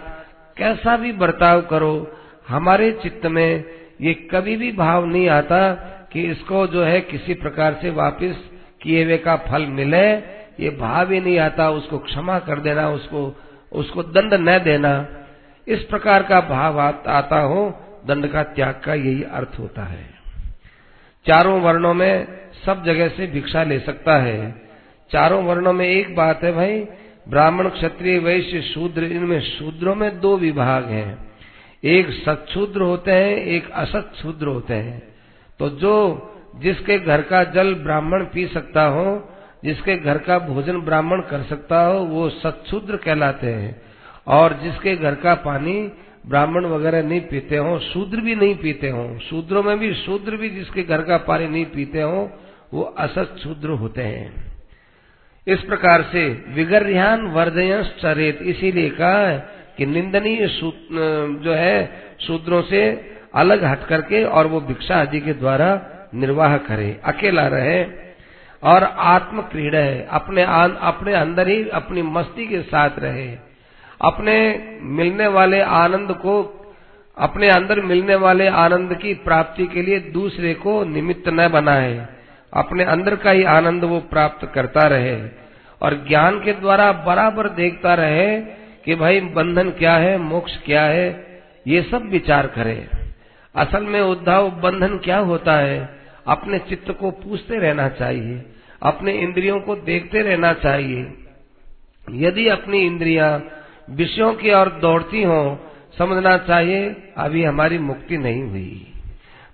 कैसा भी बर्ताव करो, हमारे चित्त में ये कभी भी भाव नहीं आता कि इसको जो है किसी प्रकार से वापस किए हुए का फल मिले। ये भाव ही नहीं आता, उसको क्षमा कर देना, उसको उसको दंड न देना। इस प्रकार का भाव आता हो, दंड का त्याग का यही अर्थ होता है। चारों वर्णों में सब जगह से भिक्षा ले सकता है। चारों वर्णों में एक बात है भाई ब्राह्मण क्षत्रिय, वैश्य, शूद्र, इनमें शूद्रों में दो विभाग हैं। एक सत्शूद्र होते हैं, एक असत शूद्र होते हैं। तो जो जिसके घर का जल ब्राह्मण पी सकता हो, जिसके घर का भोजन ब्राह्मण कर सकता हो, वो सत्शूद्र कहलाते हैं। और जिसके घर का पानी ब्राह्मण वगैरह नहीं पीते हो, शूद्र भी नहीं पीते हो। शूद्रों में भी शूद्र भी जिसके घर का पानी नहीं पीते हो, वो असत शूद्र होते हैं। इस प्रकार से विगर्यान वर्धयंस चरित इसीलिए कहा कि निंदनीय जो है शूद्रों से अलग हट करके और वो भिक्षा आदि के द्वारा निर्वाह करे। अकेला रहे और आत्म क्रीड़ा अपने आन, अपने अंदर ही अपनी मस्ती के साथ रहे। अपने मिलने वाले आनंद को अपने अंदर मिलने वाले आनंद की प्राप्ति के लिए दूसरे को निमित्त न बनाए। अपने अंदर का ही आनंद वो प्राप्त करता रहे और ज्ञान के द्वारा बराबर देखता रहे कि भाई बंधन क्या है, मोक्ष क्या है, ये सब विचार करे। असल में उद्धव बंधन क्या होता है, अपने चित्त को पूछते रहना चाहिए, अपने इंद्रियों को देखते रहना चाहिए। यदि अपनी इंद्रियाँ विषयों की ओर दौड़ती हो, समझना चाहिए, अभी हमारी मुक्ति नहीं हुई।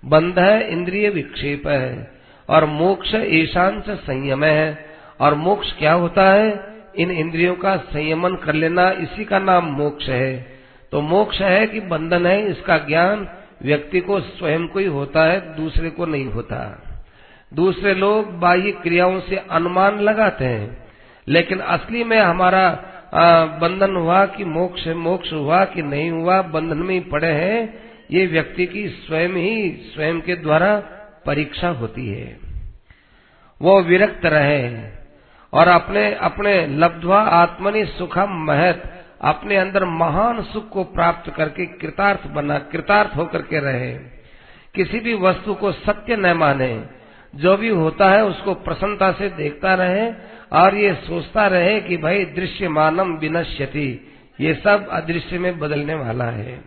बंध है, इंद्रिय विक्षेप है। और मोक्ष ईशांत संयम है। और मोक्ष क्या होता है? इन इंद्रियों का संयमन कर लेना, इसी का नाम मोक्ष है। तो मोक्ष है कि बंधन है, इसका ज्ञान व्यक्ति को स्वयं को ही होता है, दूसरे को नहीं होता। दूसरे लोग बाह्य क्रियाओं से अनुमान लगाते हैं। लेकिन असली में हमारा बंधन हुआ कि मोक्ष मोक्ष हुआ कि नहीं हुआ, बंधन में ही पड़े हैं, ये व्यक्ति की स्वयं ही, स्वयं के द्वारा परीक्षा होती है। वो विरक्त रहे और अपने अपने लब्धवा आत्मनि सुखम महत, अपने अंदर महान सुख को प्राप्त करके कृतार्थ बना, कृतार्थ होकर के रहे। किसी भी वस्तु को सत्य न माने। जो भी होता है उसको प्रसन्नता से देखता रहे और ये सोचता रहे कि भाई दृश्य मानम विनश्यति, ये सब अदृश्य में बदलने वाला है।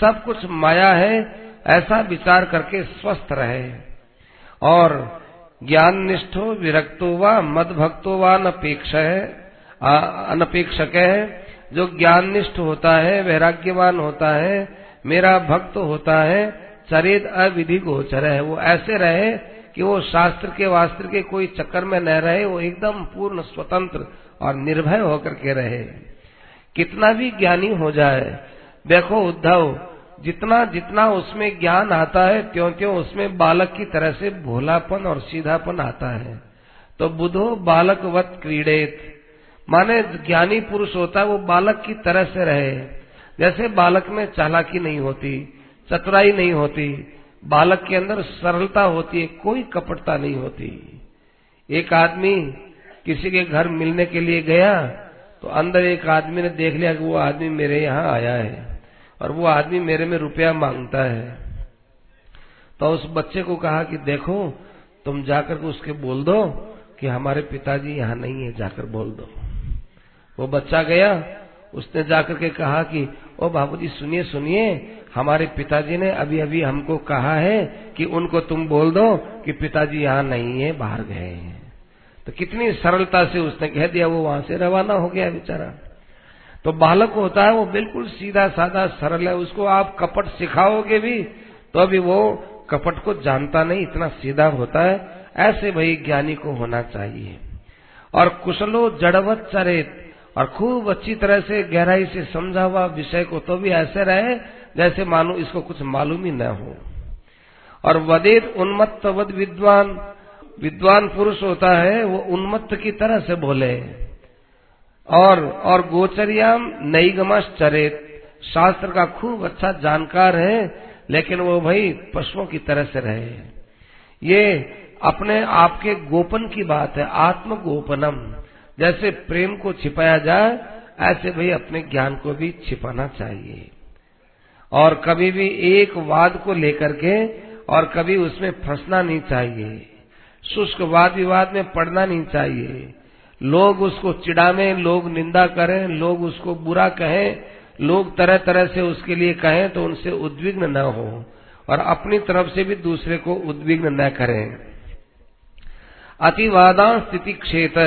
सब कुछ माया है, ऐसा विचार करके स्वस्थ रहे। और ज्ञान निष्ठो विरक्तो व मद भक्तो व अनपेक्ष है अनपेक्षक। है जो ज्ञान निष्ठ होता है, वैराग्यवान होता है, मेरा भक्त होता है चरित अविधि गोचर है। वो ऐसे रहे कि वो शास्त्र के वास्त्र के कोई चक्कर में न रहे, वो एकदम पूर्ण स्वतंत्र और निर्भय होकर के रहे। कितना भी ज्ञानी हो जाए, देखो उद्धव जितना जितना उसमें ज्ञान आता है त्यों त्यों उसमें बालक की तरह से भोलापन और सीधापन आता है। तो बुधो बालकवत क्रीड़ेत। माने ज्ञानी पुरुष होता है, वो बालक की तरह से रहे। जैसे बालक में चालाकी नहीं होती, चतुराई नहीं होती, बालक के अंदर सरलता होती है, कोई कपटता नहीं होती। एक आदमी किसी के घर मिलने के लिए गया तो अंदर एक आदमी ने देख लिया कि वो आदमी मेरे यहाँ आया है। और वो आदमी मेरे में रुपया माँगता है। तो उस बच्चे को कहा कि देखो, तुम जाकर उसके बोल दो कि हमारे पिताजी यहाँ नहीं है, जाकर बोल दो। वो बच्चा गया, उसने जाकर के कहा कि, ओ बाबूजी, सुनिए सुनिए, हमारे पिताजी ने अभी अभी हमको कहा है कि उनको तुम बोल दो कि पिताजी यहाँ नहीं है, बाहर गए हैं। तो कितनी सरलता से उसने कह दिया, वो वहाँ से रवाना हो गया बेचारा। तो बालक होता है वो बिल्कुल सीधा साधा सरल है, उसको आप कपट सिखाओगे भी तो अभी वो कपट को जानता नहीं, इतना सीधा होता है। ऐसे भाई ज्ञानी को होना चाहिए। और कुशलो जड़वत चरित, और खूब अच्छी तरह से गहराई से समझा हुआ विषय को तो भी ऐसे रहे, जैसे मानो इसको कुछ मालूम ही न हो। और वदेद उन्मत्त वद विद्वान विद्वान पुरुष होता है, वो उन्मत्त की तरह से बोले। और और गोचरियाम नई चरित शास्त्र का खूब अच्छा जानकार है, लेकिन वो भाई पशुओं की तरह से रहे। ये अपने आपके गोपन की बात है आत्म गोपनम जैसे प्रेम को छिपाया जाए, ऐसे भाई अपने ज्ञान को भी छिपाना चाहिए। और कभी भी एक वाद को लेकर के, और कभी उसमें फंसना नहीं चाहिए। शुष्क वाद विवाद में पड़ना नहीं चाहिए। लोग उसको चिड़ावे लोग निंदा करें, लोग उसको बुरा कहें, लोग तरह तरह से उसके लिए कहें तो उनसे उद्विग्न न हो और अपनी तरफ़ से भी दूसरे को उद्विग्न न करें। अतिवादा स्थिति क्षेत्र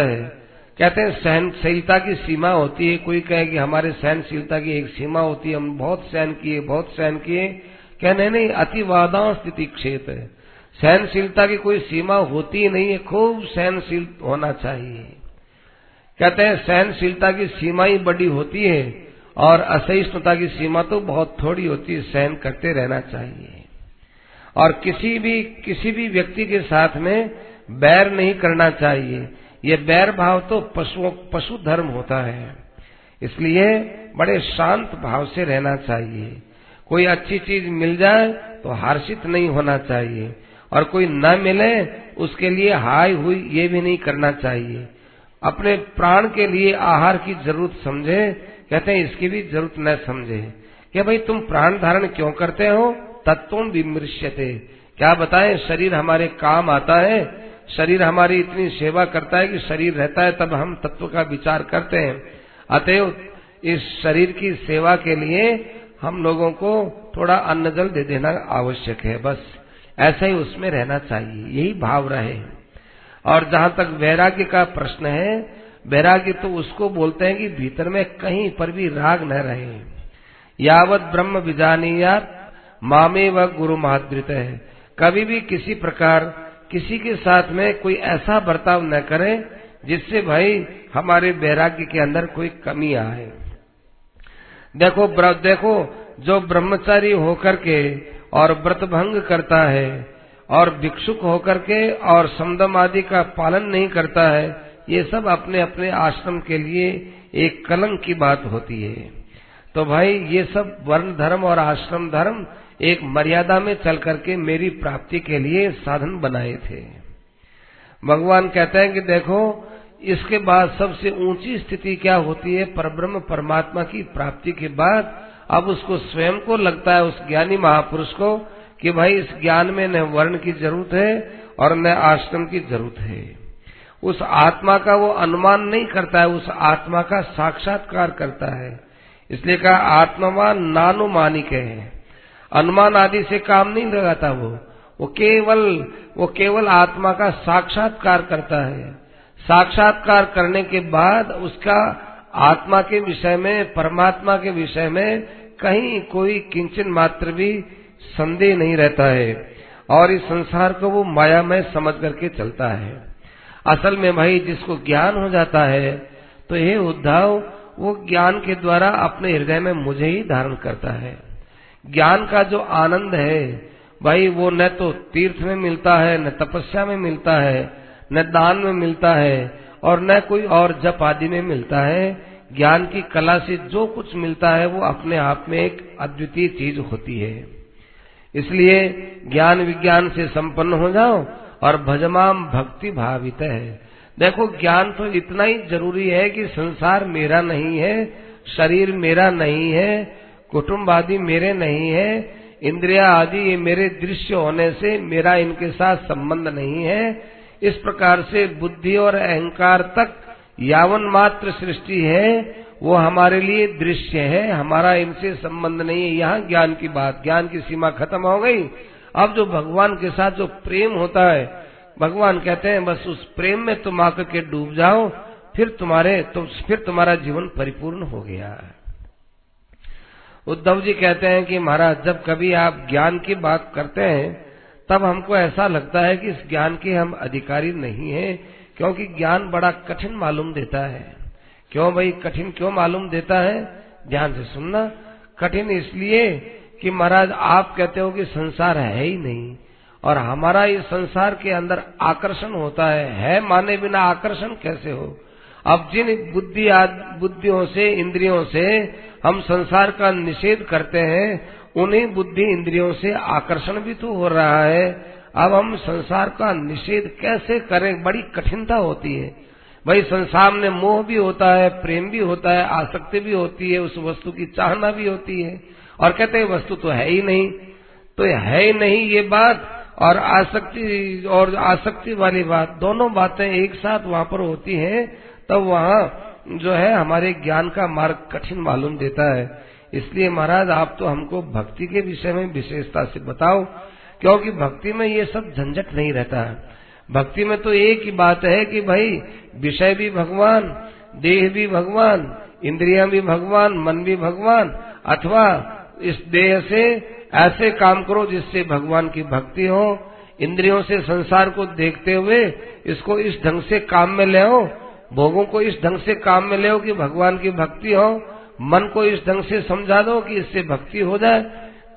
कहते हैं, सहनशीलता की सीमा होती है। कोई कहे कि हमारे सहनशीलता की एक सीमा होती है, हम बहुत सहन किए, बहुत सहन किए। कहने नहीं अतिवादा स्थिति क्षेत्र सहनशीलता की कोई सीमा होती नहीं है, खूब सहनशील होना चाहिए। कहते हैं, सहनशीलता की सीमा ही बड़ी होती है और असहिष्णुता की सीमा तो बहुत थोड़ी होती है, सहन करते रहना चाहिए। और किसी भी किसी भी व्यक्ति के साथ में बैर नहीं करना चाहिए। ये बैर भाव तो पशुओं, पशु धर्म होता है। इसलिए बड़े शांत भाव से रहना चाहिए। कोई अच्छी चीज़ मिल जाए तो हर्षित नहीं होना चाहिए। और कोई न मिले, उसके लिए हाय हुई ये भी नहीं करना चाहिए। अपने प्राण के लिए आहार की ज़रूरत समझे, कहते हैं, इसकी भी ज़रूरत न समझे। क्या भाई, तुम प्राण धारण क्यों करते हो? तत्व विमृश्यते। क्या बताएँ, शरीर हमारे काम आता है? शरीर हमारी इतनी सेवा करता है कि शरीर रहता है, तब हम तत्व का विचार करते हैं। अतएव, इस शरीर की सेवा के लिए हम लोगों को थोड़ा अन्न जल दे देना आवश्यक है, बस। ऐसा ही उसमें रहना चाहिए, यही भाव रहे। और जहाँ तक वैराग्य का प्रश्न है, वैराग्य तो उसको बोलते हैं कि भीतर में कहीं पर भी राग न रहे। यावत ब्रह्म विजानीयात मामे व गुरु महाद्रित है। कभी भी किसी प्रकार, किसी के साथ में कोई ऐसा बर्ताव न करे, जिससे भाई हमारे वैराग्य के अंदर कोई कमी आए। देखो देखो, जो ब्रह्मचारी होकर के और व्रत भंग करता है और भिक्षुक होकर के और समदम आदि का पालन नहीं करता है, ये सब अपने अपने आश्रम के लिए एक कलंक की बात होती है। तो भाई, ये सब वर्ण धर्म और आश्रम धर्म एक मर्यादा में चल करके मेरी प्राप्ति के लिए साधन बनाए थे। भगवान कहते हैं कि देखो, इसके बाद सबसे ऊँची स्थिति क्या होती है? परब्रह्म परमात्मा की प्राप्ति के बाद अब उसको स्वयं को लगता है, उस ज्ञानी महापुरुष को कि भाई इस ज्ञान में न वर्ण की ज़रूरत है और न आश्रम की ज़रूरत है। उस आत्मा का वो अनुमान नहीं करता है, उस आत्मा का साक्षात्कार करता है। इसलिए कहा आत्मवान नानुमानिक है। अनुमान आदि से काम नहीं लगाता वो। वो केवल वो केवल आत्मा का साक्षात्कार करता है। साक्षात्कार करने के बाद उसका आत्मा के विषय में, परमात्मा के विषय में कहीं कोई किंचन मात्र भी संदेह नहीं रहता है और इस संसार को वो मायामय समझ करके चलता है। असल में भाई, जिसको ज्ञान हो जाता है तो ये उद्धव, वो ज्ञान के द्वारा अपने हृदय में मुझे ही धारण करता है। ज्ञान का जो आनंद है, भाई, वो न तो तीर्थ में मिलता है, न तपस्या में मिलता है, न दान में मिलता है, और न कोई और जप आदि में मिलता है। ज्ञान की कला से जो कुछ मिलता है, वो अपने आप में एक अद्वितीय चीज़ होती है। इसलिए ज्ञान विज्ञान से संपन्न हो जाओ और भजमाम भक्ति भावित है। देखो, ज्ञान तो इतना ही ज़रूरी है कि संसार मेरा नहीं है, शरीर मेरा नहीं है कुटुम्ब आदि मेरे नहीं है, इंद्रिया आदि ये मेरे दृश्य होने से मेरा इनके साथ संबंध नहीं है। इस प्रकार से बुद्धि और अहंकार तक यावन मात्र सृष्टि है वो हमारे लिए दृश्य है, हमारा इनसे संबंध नहीं है। यहाँ ज्ञान की बात, ज्ञान की सीमा खत्म हो गई। अब जो भगवान के साथ जो प्रेम होता है, भगवान कहते हैं, बस उस प्रेम में तुम आकर के डूब जाओ, फिर तुम्हारे तो फिर तुम्हारा जीवन परिपूर्ण हो गया। है उद्धव जी कहते हैं कि, महाराज, जब कभी आप ज्ञान की बात करते हैं, तब हमको ऐसा लगता है कि इस ज्ञान के हम अधिकारी नहीं हैं, क्योंकि ज्ञान बड़ा कठिन मालूम देता है। क्यों भाई, कठिन क्यों मालूम देता है? ध्यान से सुनना। कठिन इसलिए कि महाराज, आप कहते हो कि संसार है ही नहीं, और हमारा इस संसार के अंदर आकर्षण होता है। है माने बिना आकर्षण कैसे हो? अब जिन बुद्धि बुद्धियों से, इंद्रियों से हम संसार का निषेध करते हैं, उन्हीं बुद्धि इंद्रियों से आकर्षण भी तो हो रहा है। अब हम संसार का निषेध कैसे करें? बड़ी कठिनता होती है। भाई संसार में मोह भी होता है, प्रेम भी होता है, आसक्ति भी होती है, उस वस्तु की चाहना भी होती है। और कहते हैं, वस्तु तो है ही नहीं। तो है ही नहीं ये बात, और आसक्ति और आसक्ति वाली बात, दोनों बातें एक साथ वहाँ पर होती हैं, तब तो वहाँ जो है हमारे ज्ञान का मार्ग कठिन मालूम देता है। इसलिए महाराज, आप तो हमको भक्ति के विषय में विशेषता से बताओ, क्योंकि भक्ति में ये सब झंझट नहीं रहता। है भक्ति में तो एक ही बात है कि भाई, विषय भी भगवान, देह भी भगवान, इंद्रिया भी भगवान, मन भी भगवान, अथवा इस देह से ऐसे काम करो जिससे भगवान की भक्ति हो। इंद्रियों से संसार को देखते हुए इसको इस ढंग से काम में ले आओ। भोगों को इस ढंग से काम में ले आओ कि भगवान की भक्ति हो। मन को इस ढंग से समझा दो कि इससे भक्ति हो जाए।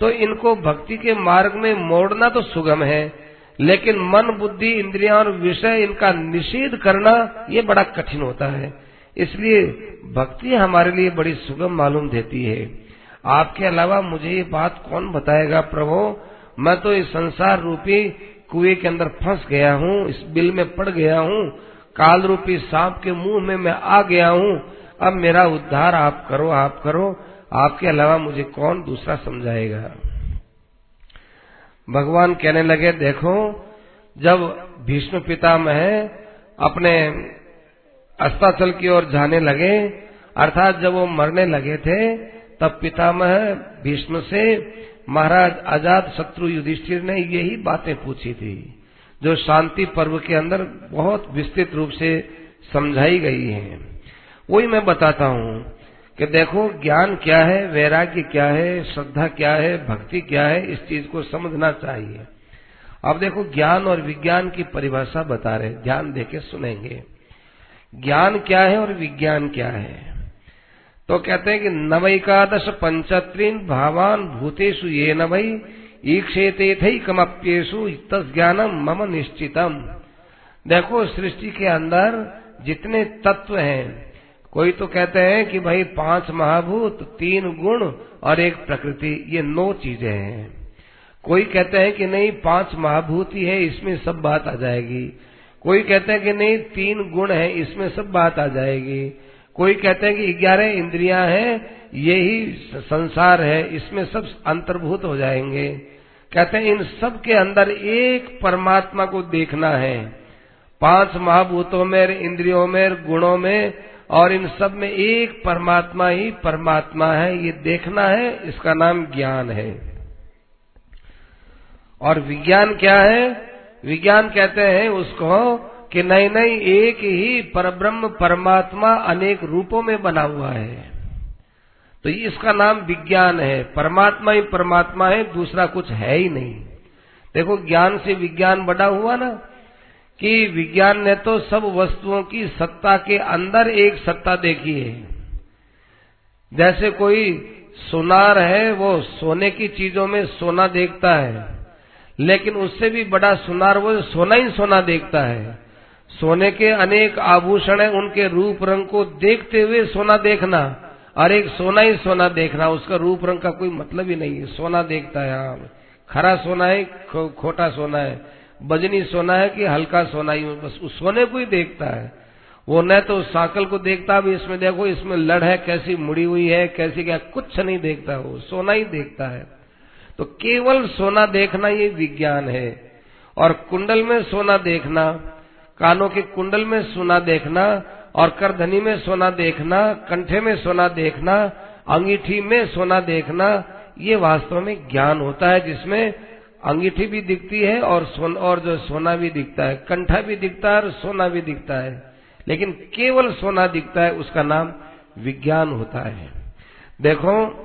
तो इनको भक्ति के मार्ग में मोड़ना तो सुगम है। लेकिन मन, बुद्धि इंद्रिया और विषय इनका निषेध करना ये बड़ा कठिन होता है। इसलिए भक्ति हमारे लिए बड़ी सुगम मालूम देती है। आपके अलावा मुझे ये बात कौन बताएगा, प्रभु? मैं तो इस संसार रूपी कुएँ के अंदर फंस गया हूँ, इस बिल में पड़ गया हूँ, काल रूपी सांप के मुँह में मैं आ गया हूँ। अब मेरा उद्धार आप करो आप करो। आपके अलावा मुझे कौन दूसरा समझाएगा? भगवान कहने लगे, देखो, जब भीष्म पितामह अपने अस्ताचल की ओर जाने लगे, अर्थात जब वो मरने लगे थे, तब पितामह भीष्म से, महाराज आज़ाद शत्रु युधिष्ठिर ने यही बातें पूछी थी, जो शांति पर्व के अंदर बहुत विस्तृत रूप से समझाई गई है। वही मैं बताता हूँ कि देखो, ज्ञान क्या है, वैराग्य क्या है, श्रद्धा क्या है, भक्ति क्या है, इस चीज़ को समझना चाहिए। अब देखो, ज्ञान और विज्ञान की परिभाषा बता रहे ध्यान देके सुनेंगे। ज्ञान क्या है और विज्ञान क्या है? तो कहते हैं कि नवैकादश पंचत्रीन भावान भूतेषु ये नवई ईक्षेते थी कमप्येशु ज्ञानम मम निश्चितम। देखो, सृष्टि के अंदर जितने तत्व हैं कोई तो कहते हैं कि भाई पाँच महाभूत, तीन गुण और एक प्रकृति, ये नौ चीज़ें हैं। कोई कहते हैं कि नहीं, पाँच महाभूत ही है, इसमें सब बात आ जाएगी। कोई कहते हैं कि नहीं, तीन गुण है, इसमें सब बात आ जाएगी। कोई कहते हैं कि ग्यारह इंद्रियाँ हैं यही संसार है, इसमें सब अंतर्भूत हो जाएँगे। कहते हैं इन सब के अंदर एक परमात्मा को देखना है। पाँच महाभूतों में, इंद्रियों में, गुणों में और इन सब में एक परमात्मा ही परमात्मा है, ये देखना है, इसका नाम ज्ञान है। और विज्ञान क्या है? विज्ञान कहते हैं उसको कि नहीं नहीं, एक ही परब्रह्म परमात्मा अनेक रूपों में बना हुआ है। तो इसका नाम विज्ञान है। परमात्मा ही परमात्मा है, दूसरा कुछ है ही नहीं। देखो, ज्ञान से विज्ञान बड़ा हुआ ना कि विज्ञान ने तो सब वस्तुओं की सत्ता के अंदर एक सत्ता देखी है। जैसे कोई सोनार है, वो सोने की चीज़ों में सोना देखता है। लेकिन उससे भी बड़ा सुनार, वो सोना ही सोना देखता है। सोने के अनेक आभूषण है, उनके रूप रंग को देखते हुए सोना देखना। और एक सोना ही सोना देखना, उसका रूप रंग का कोई मतलब ही नहीं है। सोना देखता है हाँ। खरा सोना है खोटा सोना है। बजनी सोना है कि हल्का सोना ही, बस उस सोने को ही देखता है। वो न तो उस साकल को देखता भी इसमें देखो, इसमें लड़ है, कैसी मुड़ी हुई है, कैसी क्या, कुछ नहीं देखता वो, सोना ही देखता है। तो केवल सोना देखना ये विज्ञान है। और कुंडल में सोना देखना, कानों के कुंडल में सोना देखना, और करधनी में सोना देखना, कंठे में सोना देखना, अंगीठी में सोना देखना, ये वास्तव में ज्ञान होता है, जिसमें अंगीठी भी दिखती है और सोन और जो सोना भी दिखता है, कंठा भी दिखता है और सोना भी दिखता है। लेकिन केवल सोना दिखता है, उसका नाम विज्ञान होता है। देखो,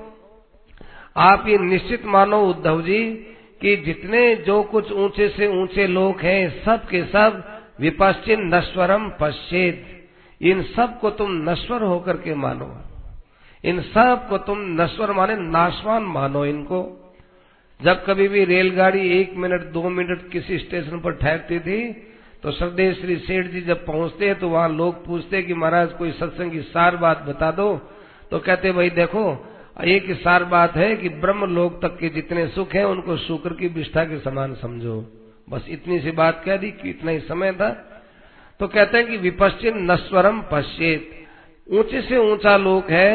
आप ये निश्चित मानो उद्धव जी कि जितने जो कुछ ऊँचे से ऊँचे लोग हैं, सब के सब विपश्चिन नश्वरम पश्चेत इन सबको तुम नश्वर होकर के मानो। इन सबको तुम नश्वर माने नाशवान मानो इनको। जब कभी भी रेलगाड़ी एक मिनट, दो मिनट किसी स्टेशन पर ठहरती थी तो श्रद्धेय श्री सेठ जी जब पहुँचते तो वहाँ लोग पूछते कि महाराज, कोई सत्संग की सार बात बता दो। तो कहते भाई देखो एक सार बात है कि ब्रह्म लोक तक के जितने सुख हैं, उनको शुक्र की विष्ठा के समान समझो। बस इतनी सी बात कह दी कि इतना ही समय था। तो कहते हैं कि विपश्चिन नस्वरम पश्चेत ऊँचे से ऊँचा लोक है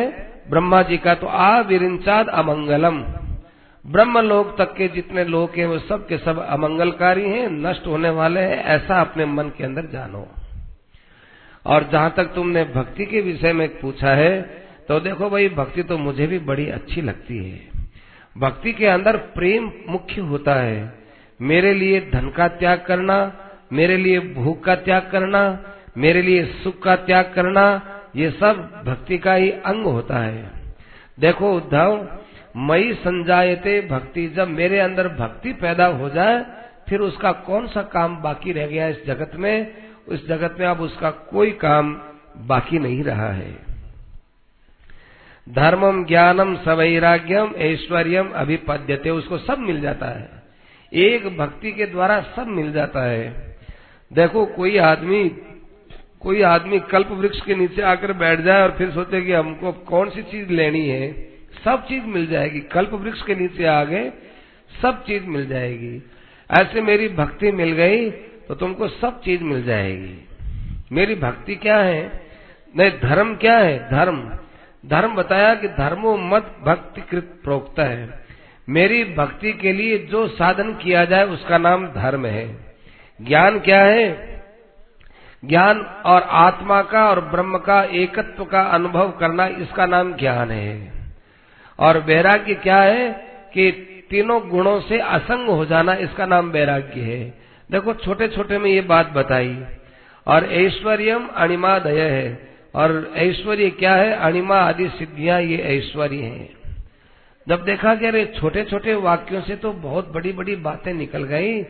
ब्रह्मा जी का तो आ विरिंचाद अमंगलम। ब्रह्म लोक तक के जितने लोग हैं, वो सब के सब अमंगलकारी हैं, नष्ट होने वाले हैं, ऐसा अपने मन के अंदर जानो। और जहाँ तक तुमने भक्ति के विषय में पूछा है तो देखो भाई, भक्ति तो मुझे भी बड़ी अच्छी लगती है। भक्ति के अंदर प्रेम मुख्य होता है। मेरे लिए धन का त्याग करना, मेरे लिए भूख का त्याग करना, मेरे लिए सुख का त्याग करना, ये सब भक्ति का ही अंग होता है। देखो उद्धव मई संजायते भक्ति, जब मेरे अंदर भक्ति पैदा हो जाए, फिर उसका कौन सा काम बाकी रह गया इस जगत में? उस जगत में अब उसका कोई काम बाकी नहीं रहा है। धर्मम ज्ञानम सवैराग्यम ऐश्वर्यम अभिपद्यते, उसको सब मिल जाता है। एक भक्ति के द्वारा सब मिल जाता है। देखो, कोई आदमी कोई आदमी कल्प वृक्ष के नीचे आकर बैठ जाए और फिर सोचे कि हमको कौन सी चीज़ लेनी है? सब चीज़ मिल जाएगी। कल्प वृक्ष के नीचे आ गए सब चीज़ मिल जाएगी। ऐसे मेरी भक्ति मिल गई तो तुमको सब चीज़ मिल जाएगी। मेरी भक्ति क्या है? नहीं, धर्म क्या है? धर्म। धर्म बताया कि धर्मो मत भक्ति कृत प्रोक्त है। मेरी भक्ति के लिए जो साधन किया जाए उसका नाम धर्म है। ज्ञान क्या है? ज्ञान और आत्मा का और ब्रह्म का एकत्व का अनुभव करना इसका नाम ज्ञान है। और वैराग्य क्या है कि तीनों गुणों से असंग हो जाना इसका नाम वैराग्य है। देखो छोटे छोटे में ये बात बताई। और ऐश्वर्यम अणिमादय है। और ऐश्वर्य क्या है? अणिमा आदि सिद्धियाँ ये ऐश्वर्य हैं। जब देखा कि अरे छोटे छोटे वाक्यों से तो बहुत बड़ी बड़ी बातें निकल गई,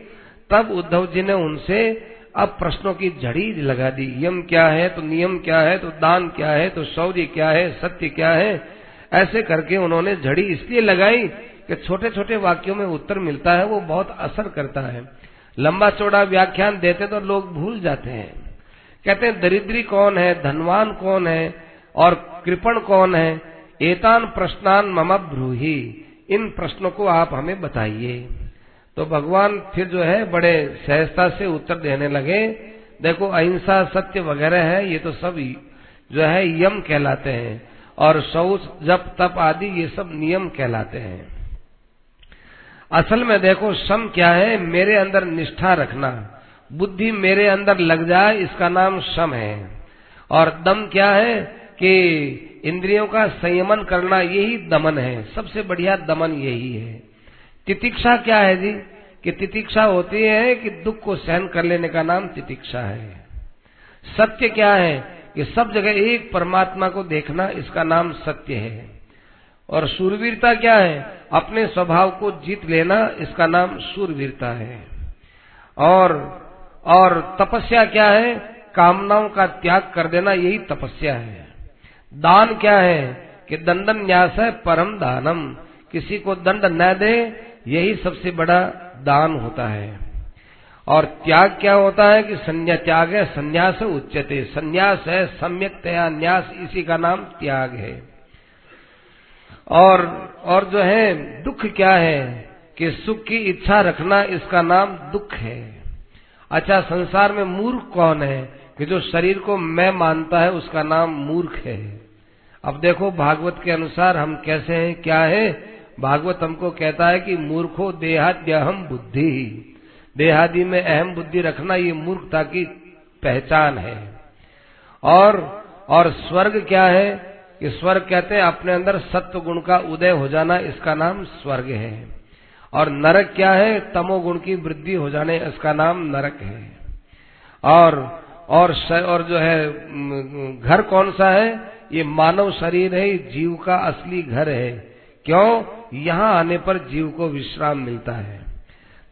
तब उद्धव जी ने उनसे अब प्रश्नों की झड़ी लगा दी। यम क्या है? तो नियम क्या है? तो दान क्या है? तो शौर्य क्या है? सत्य क्या है? ऐसे करके उन्होंने झड़ी इसलिए लगाई कि छोटे छोटे वाक्यों में उत्तर मिलता है, वो बहुत असर करता है। लंबा चौड़ा व्याख्यान देते तो लोग भूल जाते हैं। कहते हैं, दरिद्री कौन है? धनवान कौन है? और कृपण कौन है? एतान प्रश्नान मम ब्रूही। इन प्रश्नों को आप हमें बताइए। तो भगवान फिर जो है, बड़े सहजता से उत्तर देने लगे। देखो, अहिंसा सत्य वगैरह है, ये तो सब जो है, यम कहलाते हैं। और शौच, जप, तप आदि ये सब नियम कहलाते हैं। असल में देखो सम क्या है? मेरे अंदर निष्ठा रखना। बुद्धि मेरे अंदर लग जाए, इसका नाम सम है। और दम क्या है? कि इंद्रियों का संयमन करना, यही दमन है। सबसे बढ़िया दमन यही है। तितिक्षा क्या है जी? कि तितिक्षा होती है कि दुख को सहन कर लेने का नाम तितिक्षा है। सत्य क्या है? कि सब जगह एक परमात्मा को देखना इसका नाम सत्य है। और सूरवीरता क्या है? अपने स्वभाव को जीत लेना इसका नाम सूरवीरता है। और और तपस्या क्या है? कामनाओं का त्याग कर देना यही तपस्या है। दान क्या है? कि दंडन न्यास है परम दानम। किसी को दंड न दे, यही सबसे बड़ा दान होता है। और त्याग क्या होता है कि संन्या त्याग है, संन्यास उच्चते संन्यास है सम्यक तया न्यास इसी का नाम त्याग है। और और जो है, दुख क्या है कि सुख की इच्छा रखना इसका नाम दुख है। अच्छा संसार में मूर्ख कौन है कि जो शरीर को मैं मानता है उसका नाम मूर्ख है? अब देखो, भागवत के अनुसार हम कैसे हैं, क्या है? भागवत हमको कहता है कि मूर्खो देहाद्यहम बुद्धि। देहादि में अहम बुद्धि रखना ये मूर्खता की पहचान है। और और स्वर्ग क्या है? कि स्वर्ग कहते हैं अपने अंदर सत्व गुण का उदय हो जाना, इसका नाम स्वर्ग है। और नरक क्या है? तमोगुण की वृद्धि हो जाने, इसका नाम नरक है। और और और जो है घर कौन सा है? ये मानव शरीर है, जीव का असली घर है। क्यों? यहाँ आने पर जीव को विश्राम मिलता है।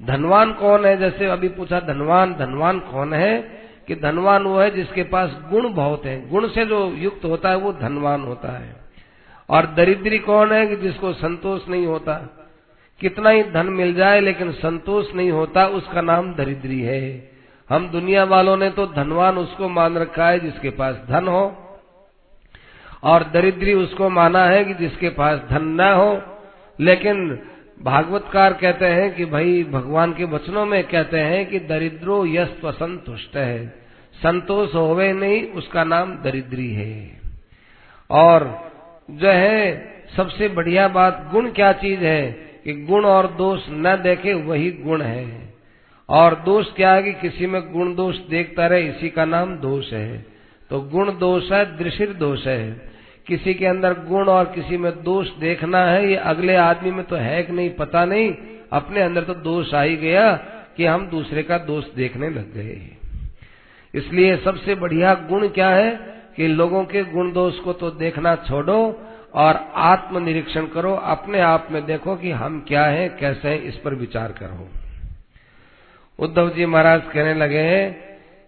धनवान कौन है? जैसे अभी पूछा, धनवान धनवान कौन है? कि धनवान वो है जिसके पास गुण बहुत है। गुण से जो युक्त होता है, वो धनवान होता है। और दरिद्री कौन है कि जिसको संतोष नहीं होता? कितना ही धन मिल जाए, लेकिन संतोष नहीं होता, उसका नाम दरिद्री है। हम दुनिया वालों ने तो धनवान उसको मान रखा है जिसके पास धन हो, और दरिद्री उसको माना है कि जिसके पास धन न हो, लेकिन भागवतकार कहते हैं कि भाई, भगवान के वचनों में कहते हैं कि दरिद्रो यश संतुष्ट है। संतोष होवे नहीं, उसका नाम दरिद्री है। और जो है, सबसे बढ़िया बात, गुण क्या चीज़ है कि गुण और दोष न देखे, वही गुण है। और दोष क्या है कि किसी में गुण दोष देखता रहे, इसी का नाम दोष है। तो गुण दोष है दृशिर दोष है। किसी के अंदर गुण और किसी में दोष देखना है, ये अगले आदमी में तो है कि नहीं, पता नहीं। अपने अंदर तो दोष आ ही गया कि हम दूसरे का दोष देखने लग गए इसलिए सबसे बढ़िया गुण क्या है कि लोगों के गुण दोष को तो देखना छोड़ो और आत्मनिरीक्षण करो। अपने आप में देखो कि हम क्या हैं, कैसे हैं, इस पर विचार करो। उद्धव जी महाराज कहने लगे हैं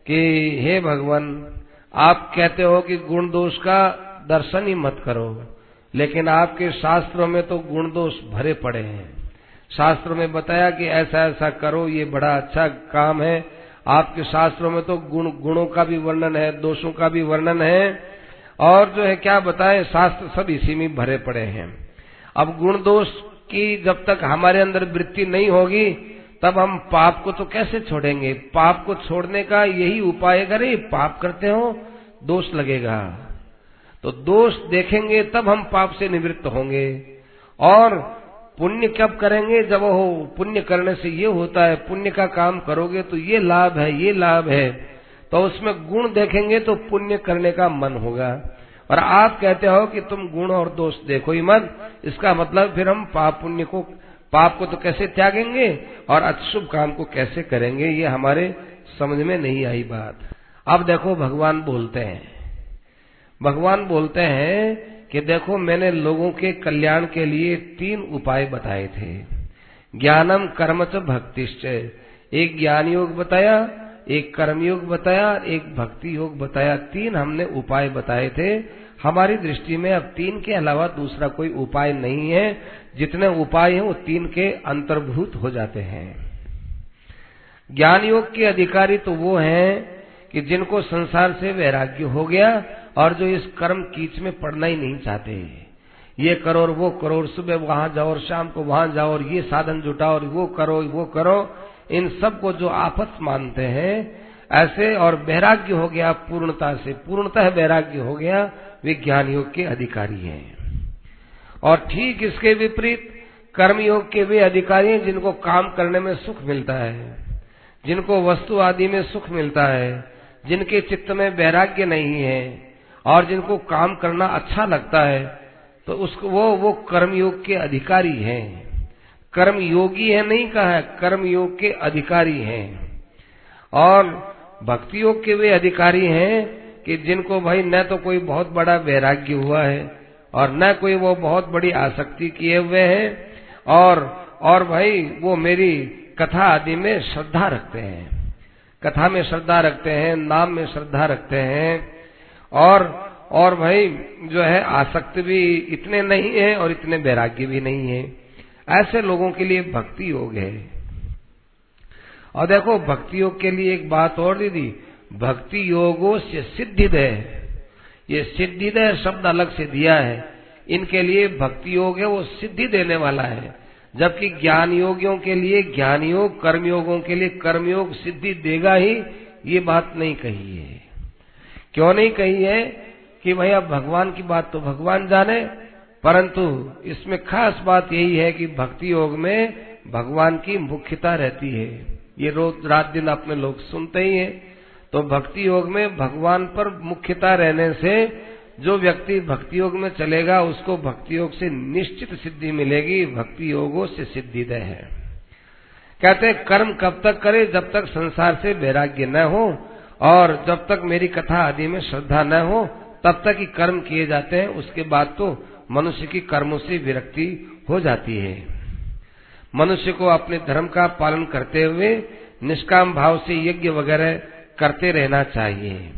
कि, हे भगवान, आप कहते हो कि गुण दोष का दर्शन ही मत करो। लेकिन आपके शास्त्रों में तो गुण दोष भरे पड़े हैं। शास्त्रों में बताया कि ऐसा ऐसा करो, ये बड़ा अच्छा काम है। आपके शास्त्रों में तो गुण, गुणों का भी वर्णन है, दोषों का भी वर्णन है। और जो है, क्या बताए, शास्त्र सब इसी में भरे पड़े हैं। अब गुण दोष की जब तक हमारे अंदर वृत्ति नहीं होगी, तब हम पाप को तो कैसे छोड़ेंगे? पाप को छोड़ने का यही उपाय करे पाप करते हो, दोष लगेगा। तो दोष देखेंगे, तब हम पाप से निवृत्त होंगे। और पुण्य कब करेंगे? जब हो पुण्य करने से ये होता है, पुण्य का काम करोगे तो ये लाभ है, ये लाभ है। तो उसमें गुण देखेंगे तो पुण्य करने का मन होगा। और आप कहते हो कि तुम गुण और दोष देखो ही मत। इसका मतलब फिर हम पाप पुण्य को, पाप को तो कैसे त्यागेंगे और अशुभ काम को कैसे करेंगे, ये हमारे समझ में नहीं आई बात। अब देखो, भगवान बोलते हैं। भगवान बोलते हैं कि देखो मैंने लोगों के कल्याण के लिए तीन उपाय बताए थे। ज्ञानम कर्म च भक्तिश्च। एक ज्ञान योग बताया, एक कर्म योग बताया, एक भक्ति योग बताया। तीन हमने उपाय बताए थे। हमारी दृष्टि में अब तीन के अलावा दूसरा कोई उपाय नहीं है। जितने उपाय हैं वो तीन के अंतर्भूत हो जाते हैं। ज्ञान योग के अधिकारी तो वो हैं कि जिनको संसार से वैराग्य हो गया और जो इस कर्म कीच में पड़ना ही नहीं चाहते ये करो और वो करो और सुबह वहाँ जाओ और शाम को वहाँ जाओ और ये साधन जुटाओ और वो करो वो करो। इन सबको जो आपस मानते हैं, ऐसे और वैराग्य हो गया, पूर्णता से, पूर्णतः वैराग्य हो गया वे ज्ञान योग के अधिकारी हैं। और ठीक इसके विपरीत कर्मयोग के वे अधिकारी हैं जिनको काम करने में सुख मिलता है, जिनको वस्तु आदि में सुख मिलता है। जिनके चित्त में वैराग्य नहीं है और जिनको काम करना अच्छा लगता है तो उसको वो वो कर्मयोग के अधिकारी हैं। कर्म योगी है नहीं कहा है कर्म योग के अधिकारी हैं। और भक्ति योग के वे अधिकारी हैं कि जिनको भाई न तो कोई बहुत बड़ा वैराग्य हुआ है और न कोई वो बहुत बड़ी आसक्ति किए हुए हैं और और भाई वो मेरी कथा आदि में श्रद्धा रखते हैं। कथा में श्रद्धा रखते हैं, नाम में श्रद्धा रखते हैं, और और भाई, जो है, आसक्त भी इतने नहीं है और इतने वैराग्य भी नहीं है। ऐसे लोगों के लिए भक्ति योग है। और देखो, भक्ति योग के लिए एक बात और दीदी, भक्ति योगो से सिद्धिदय ये सिद्धिदय शब्द अलग से दिया है। इनके लिए भक्ति योग है, वो सिद्धि देने वाला है। जबकि ज्ञान योगियों के लिए ज्ञान योग कर्मयोगों के लिए कर्मयोग सिद्धि देगा ही, ये बात नहीं कही है। क्यों नहीं कही है कि अब भगवान की बात तो भगवान जाने, परंतु इसमें खास बात यही है कि भक्ति योग में भगवान की मुख्यता रहती है। ये रोज रात दिन अपने लोग सुनते ही हैं। तो भक्ति योग में भगवान पर मुख्यता रहने से जो व्यक्ति भक्ति योग में चलेगा, उसको भक्ति योग से निश्चित सिद्धि मिलेगी भक्ति योगों से सिद्धि सिद्धिदय है। कहते कर्म कब तक करे जब तक संसार से वैराग्य न हो, और जब तक मेरी कथा आदि में श्रद्धा न हो, तब तक ही कर्म किए जाते हैं। उसके बाद तो मनुष्य की कर्मों से विरक्ति हो जाती है। मनुष्य को अपने धर्म का पालन करते हुए निष्काम भाव से यज्ञ वगैरह करते रहना चाहिए।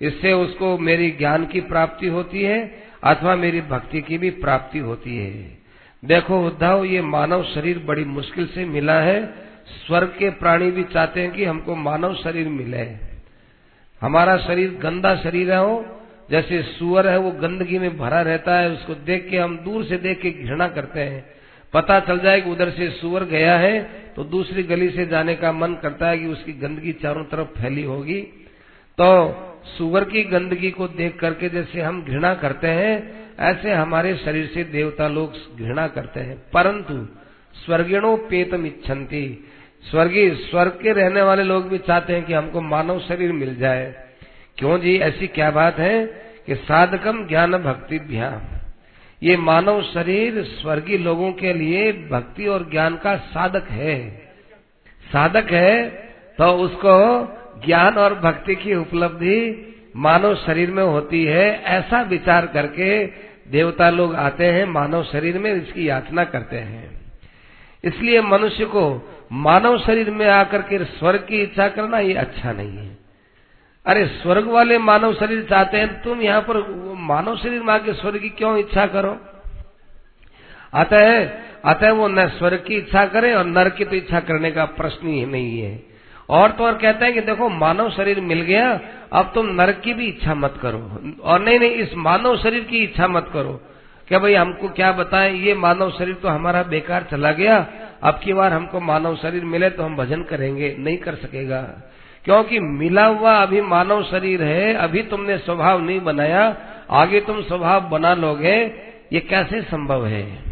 इससे उसको मेरी ज्ञान की प्राप्ति होती है, अथवा मेरी भक्ति की भी प्राप्ति होती है। देखो उद्धव, ये मानव शरीर बड़ी मुश्किल से मिला है। स्वर्ग के प्राणी भी चाहते हैं कि हमको मानव शरीर मिले। हमारा शरीर गंदा शरीर है हो जैसे सुअर है, वो गंदगी में भरा रहता है। उसको देख के, हम दूर से देख के घृणा करते हैं। पता चल जाए कि उधर से सुअर गया है तो दूसरी गली से जाने का मन करता है कि उसकी गंदगी चारों तरफ़ फैली होगी। तो सुअर की गंदगी को देख करके जैसे हम घृणा करते हैं, ऐसे हमारे शरीर से देवता लोग घृणा करते हैं। परंतु स्वर्गिणो पेतम इच्छन्ति। स्वर्गीय, स्वर्ग के रहने वाले लोग भी चाहते हैं कि हमको मानव शरीर मिल जाए। क्यों जी? ऐसी क्या बात है कि साधकम ज्ञान भक्ति ये मानव शरीर स्वर्गीय लोगों के लिए भक्ति और ज्ञान का साधक है। साधक है तो उसको ज्ञान और भक्ति की उपलब्धि मानव शरीर में होती है, ऐसा विचार करके देवता लोग आते हैं, मानव शरीर में इसकी याचना करते हैं। इसलिए मनुष्य को मानव शरीर में आकर के स्वर्ग की इच्छा करना ये अच्छा नहीं है। अरे, स्वर्ग वाले मानव शरीर चाहते हैं, तुम यहाँ पर मानव शरीर में आके स्वर्ग की क्यों इच्छा करो? अतः अतः वो न स्वर्ग की इच्छा करे और नर की तो इच्छा करने का प्रश्न ही नहीं है। और तो और कहते हैं कि देखो, मानव शरीर मिल गया, अब तुम नरक की भी इच्छा मत करो। और नहीं नहीं, इस मानव शरीर की इच्छा मत करो। क्या भाई, हमको क्या बताएँ? ये मानव शरीर तो हमारा बेकार चला गया। अब की बार हमको मानव शरीर मिले तो हम भजन करेंगे, नहीं कर सकेगा। क्योंकि मिला हुआ अभी मानव शरीर है, अभी तुमने स्वभाव नहीं बनाया, आगे तुम स्वभाव बना लोगे, ये कैसे संभव है?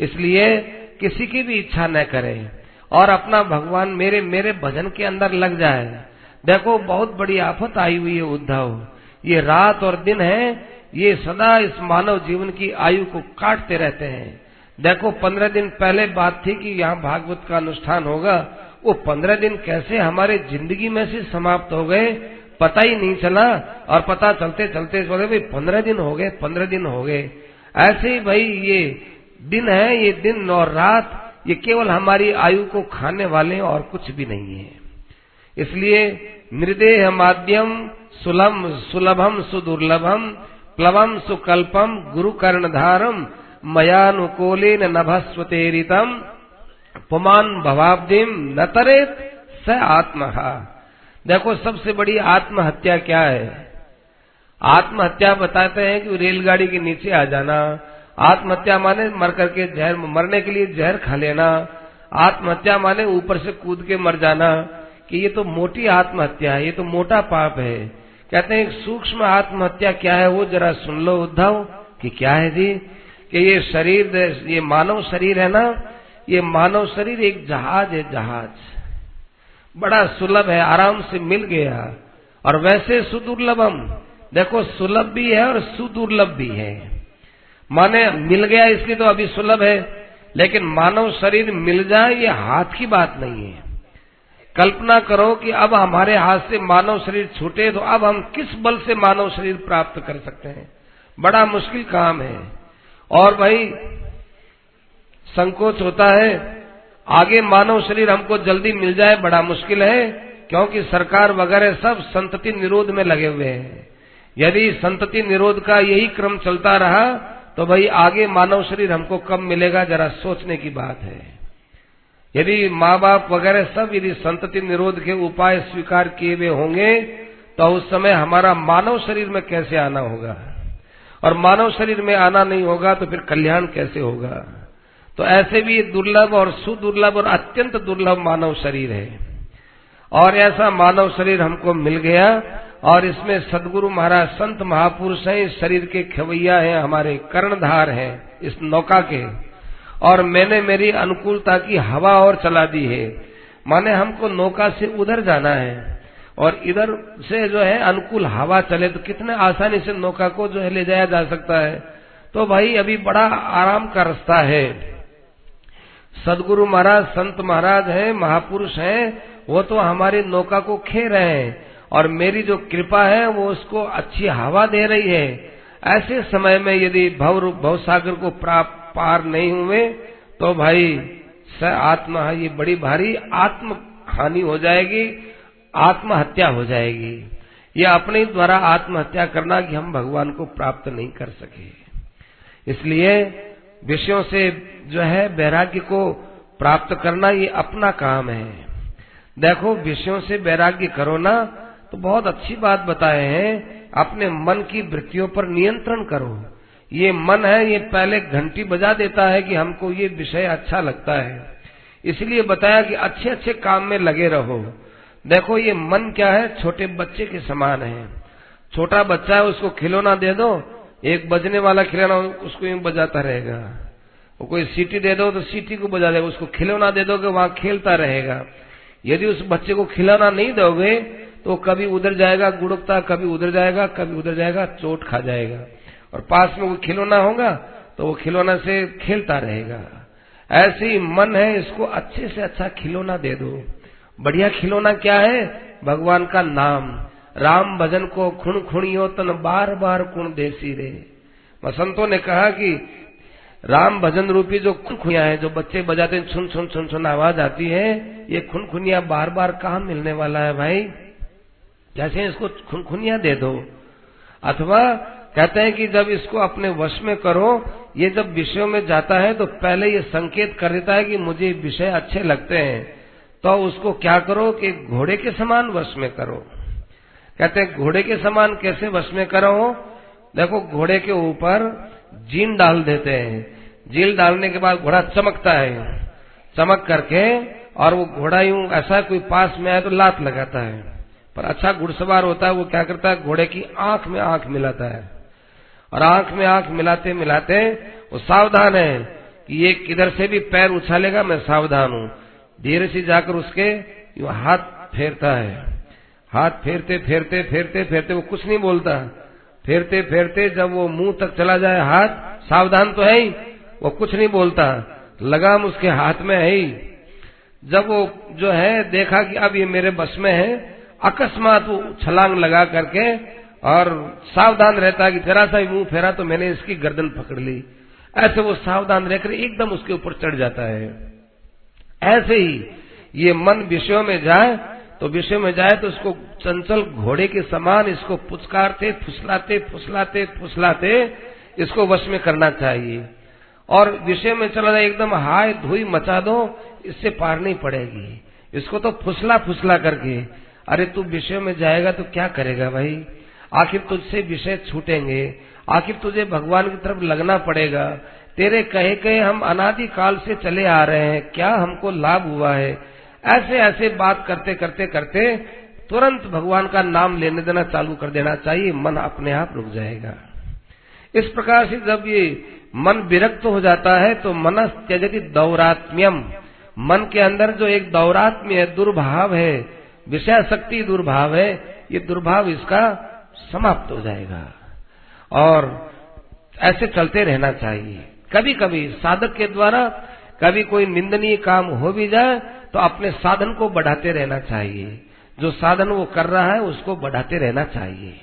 इसलिए किसी की भी इच्छा न करें। और अपना भगवान मेरे मेरे भजन के अंदर लग जाए। देखो, बहुत बड़ी आफत आई हुई है उद्धव। ये रात और दिन है, ये सदा इस मानव जीवन की आयु को काटते रहते हैं। देखो, पंद्रह दिन पहले बात थी कि यहाँ भागवत का अनुष्ठान होगा। वो पंद्रह दिन कैसे हमारे ज़िंदगी में से समाप्त हो गए, पता ही नहीं चला। और पता चलते चलते बोले, भाई, पंद्रह दिन हो गए, पंद्रह दिन हो गए। ऐसे ही भाई, ये दिन है, ये दिन और रात ये केवल हमारी आयु को खाने वाले और कुछ भी नहीं है। इसलिए मृदेह माध्यम सुलभ सुलभम सुदुर्लभम, प्लवम सुकल्पम गुरु कर्णधारम मयानुकूलेन नभस्वतेरितम, पुमान भवाब्दिम न तरेत स आत्महा देखो, सबसे बड़ी आत्महत्या क्या है? आत्महत्या बताते हैं कि रेलगाड़ी के नीचे आ जाना आत्महत्या माने मर करके जहर, मरने के लिए जहर खा लेना। आत्महत्या माने ऊपर से कूद के मर जाना कि ये तो मोटी आत्महत्या है, ये तो मोटा पाप है। कहते हैं, सूक्ष्म आत्महत्या क्या है वो जरा सुन लो उद्धव कि क्या है जी? कि ये शरीर ये मानव शरीर है ना, ये मानव शरीर एक जहाज़ है, जहाज़। बड़ा सुलभ है, आराम से मिल गया। और वैसे सुदुर्लभम। देखो, सुलभ भी है और सुदुर्लभ भी है। माने मिल गया इसलिए तो अभी सुलभ है, लेकिन मानव शरीर मिल जाए ये हाथ की बात नहीं है। कल्पना करो कि अब हमारे हाथ से मानव शरीर छूटे तो अब हम किस बल से मानव शरीर प्राप्त कर सकते हैं? बड़ा मुश्किल काम है। और भाई, संकोच होता है, आगे मानव शरीर हमको जल्दी मिल जाए बड़ा मुश्किल है, क्योंकि सरकार वगैरह सब संतति निरोध में लगे हुए हैं। यदि संतति निरोध का यही क्रम चलता रहा तो भाई आगे मानव शरीर हमको कब मिलेगा, जरा सोचने की बात है। यदि माँ बाप वगैरह सब यदि संतति निरोध के उपाय स्वीकार किए हुए होंगे तो उस समय हमारा मानव शरीर में कैसे आना होगा? और मानव शरीर में आना नहीं होगा तो फिर कल्याण कैसे होगा? तो ऐसे भी दुर्लभ और सुदुर्लभ और अत्यंत दुर्लभ मानव शरीर है। और ऐसा मानव शरीर हमको मिल गया और इसमें सदगुरु महाराज, संत महापुरुष हैं, इस शरीर के खवैया हैं, हमारे कर्णधार हैं, इस नौका के। और मैंने मेरी अनुकूलता की हवा और चला दी है। माने हमको नौका से उधर जाना है। और इधर से जो है अनुकूल हवा चले तो कितने आसानी से नौका को जो है ले जाया जा सकता है। तो भाई, अभी बड़ा आराम का रास्ता है। सदगुरु महाराज, संत महाराज हैं, महापुरुष हैं, वो तो हमारी नौका को खे रहे हैं। और मेरी जो कृपा है, वो उसको अच्छी हवा दे रही है। ऐसे समय में यदि भव भव सागर को प्राप्त पार नहीं हुए तो भाई, स आत्मा ये बड़ी भारी आत्म हानि हो जाएगी, आत्महत्या हो जाएगी। ये अपने द्वारा आत्महत्या करना कि हम भगवान को प्राप्त नहीं कर सके। इसलिए विषयों से जो है, वैराग्य को प्राप्त करना, ये अपना काम है। देखो, विषयों से वैराग्य करो ना तो बहुत अच्छी बात बताए हैं, अपने मन की वृत्तियों पर नियंत्रण करो। ये मन है, ये पहले घंटी बजा देता है कि हमको ये विषय अच्छा लगता है। इसलिए बताया कि अच्छे अच्छे काम में लगे रहो। देखो, ये मन क्या है? छोटे बच्चे के समान है। छोटा बच्चा है, उसको खिलौना दे दो, एक बजने वाला खिलौना उसको यूँ बजाता रहेगा। वो कोई सीटी दे दो तो सीटी को बजा देगा उसको खिलौना दे दोगे, वहाँ खेलता रहेगा। यदि उस बच्चे को खिलौना नहीं दोगे तो कभी उधर जाएगा गुड़कता कभी उधर जाएगा, कभी उधर जाएगा, चोट खा जाएगा। और पास में वो खिलौना होगा तो वो खिलौना से खेलता रहेगा। ऐसे ही मन है, इसको अच्छे से अच्छा खिलौना दे दो। बढ़िया खिलौना क्या है? भगवान का नाम। राम भजन को खुण खुणियो तन बार बार कुण देसी रे। वसंतों ने कहा कि राम भजन रूपी जो खुनखुनिया है, जो बच्चे बजाते हैं, छुन छुन छुन छुन आवाज़ आती है, ये खुनखुनिया बार बार कहा मिलने वाला है भाई? जैसे इसको खुनखुनिया दे दो। अथवा कहते हैं कि जब इसको अपने वश में करो, ये जब विषयों में जाता है तो पहले ये संकेत कर देता है कि मुझे विषय अच्छे लगते हैं। तो उसको क्या करो कि घोड़े के समान वश में करो। कहते हैं, घोड़े के समान कैसे वश में करो देखो, घोड़े के ऊपर जीन डाल देते हैं। जील डालने के बाद घोड़ा चमकता है। चमक करके, और वो घोड़ा यूँ ऐसा कोई पास में आए तो लात लगाता है। पर अच्छा घुड़सवार होता है, वो क्या करता है? घोड़े की आँख में आँख मिलाता है। और आँख में आँख मिलाते मिलाते वो सावधान है कि ये किधर से भी पैर उछालेगा, मैं सावधान हूँ। धीरे से जाकर उसके हाथ फेरता है। हाथ फेरते फेरते फेरते फेरते वो कुछ नहीं बोलता। फेरते फेरते जब वो मुँह तक चला जाए हाथ, सावधान तो है ही, वो कुछ नहीं बोलता। लगाम उसके हाथ में है ही। जब वो जो है, देखा कि अब ये मेरे बस में है अकस्मात वो छलांग लगा करके और सावधान रहता है कि जरा सा मुँह फेरा तो मैंने इसकी गर्दन पकड़ ली। ऐसे वो सावधान रहकर एकदम उसके ऊपर चढ़ जाता है। ऐसे ही ये मन विषयों में जाए तो विषय में जाए तो उसको चंचल घोड़े के समान इसको पुचकारते, फुसलाते फुसलाते फुसलाते इसको वश में करना चाहिए। और विषय में चला जाए, एकदम हाय धुई मचा दो, इससे पार नहीं पड़ेगी। इसको तो फुसला फुसला करके अरे तू विषय में जाएगा तो क्या करेगा भाई? आखिर तुझसे विषय छूटेंगे। आखिर तुझे भगवान की तरफ़ लगना पड़ेगा। तेरे कहे कहे हम अनादि काल से चले आ रहे हैं। क्या हमको लाभ हुआ है? ऐसे ऐसे बात करते करते करते तुरंत भगवान का नाम लेने देना चालू कर देना चाहिए। मन अपने आप रुक जाएगा। इस प्रकार से जब ये मन विरक्त हो जाता है तो मन त्यजति दौरात्म्यम। मन के अंदर जो एक दौरात्म्य दुर्भाव है विषय शक्ति दुर्भाव है, ये दुर्भाव इसका समाप्त हो जाएगा। और ऐसे चलते रहना चाहिए। कभी कभी साधक के द्वारा कभी कोई निंदनीय काम हो भी जाए तो अपने साधन को बढ़ाते रहना चाहिए। जो साधन वो कर रहा है, उसको बढ़ाते रहना चाहिए।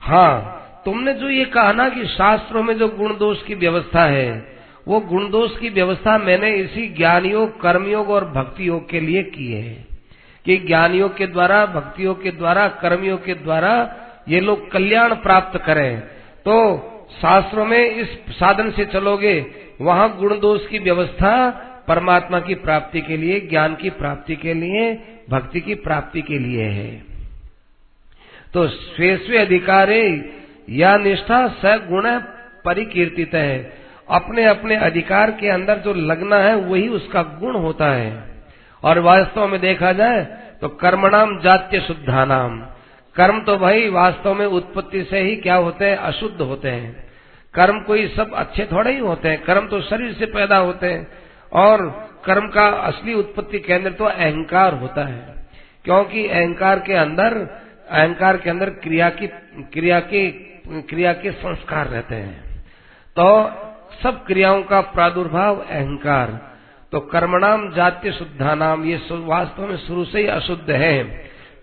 हाँ तुमने जो ये कहा ना कि शास्त्रों में जो गुण दोष की व्यवस्था है, वो गुण दोष की व्यवस्था मैंने इसी ज्ञान योग कर्मयोग और भक्ति योग के लिए की है। कि ज्ञानियों के द्वारा, भक्तियों के द्वारा, कर्मियों के द्वारा ये लोग कल्याण प्राप्त करें। तो शास्त्रों में इस साधन से चलोगे, वहाँ गुण दोष की व्यवस्था परमात्मा की प्राप्ति के लिए, ज्ञान की प्राप्ति के लिए, भक्ति की प्राप्ति के लिए है। तो स्वे स्वे अधिकारे, या निष्ठा स सगुण परिकीर्तित। है अपने अपने अधिकार के अंदर जो लगना है, वही उसका गुण होता है। और वास्तव में देखा जाए तो कर्मणाम जात्य शुद्धानाम। कर्म तो भाई वास्तव में उत्पत्ति से ही क्या होते हैं? अशुद्ध होते हैं। कर्म कोई सब अच्छे थोड़े ही होते हैं। कर्म तो शरीर से पैदा होते हैं। और कर्म का असली उत्पत्ति केंद्र तो अहंकार होता है। क्योंकि अहंकार के अंदर, अहंकार के अंदर क्रिया की, क्रिया के क्रिया के संस्कार रहते हैं। तो सब क्रियाओं का प्रादुर्भाव अहंकार। तो कर्मणाम जात्य शुद्धानाम, ये वास्तव में शुरू से ही अशुद्ध है।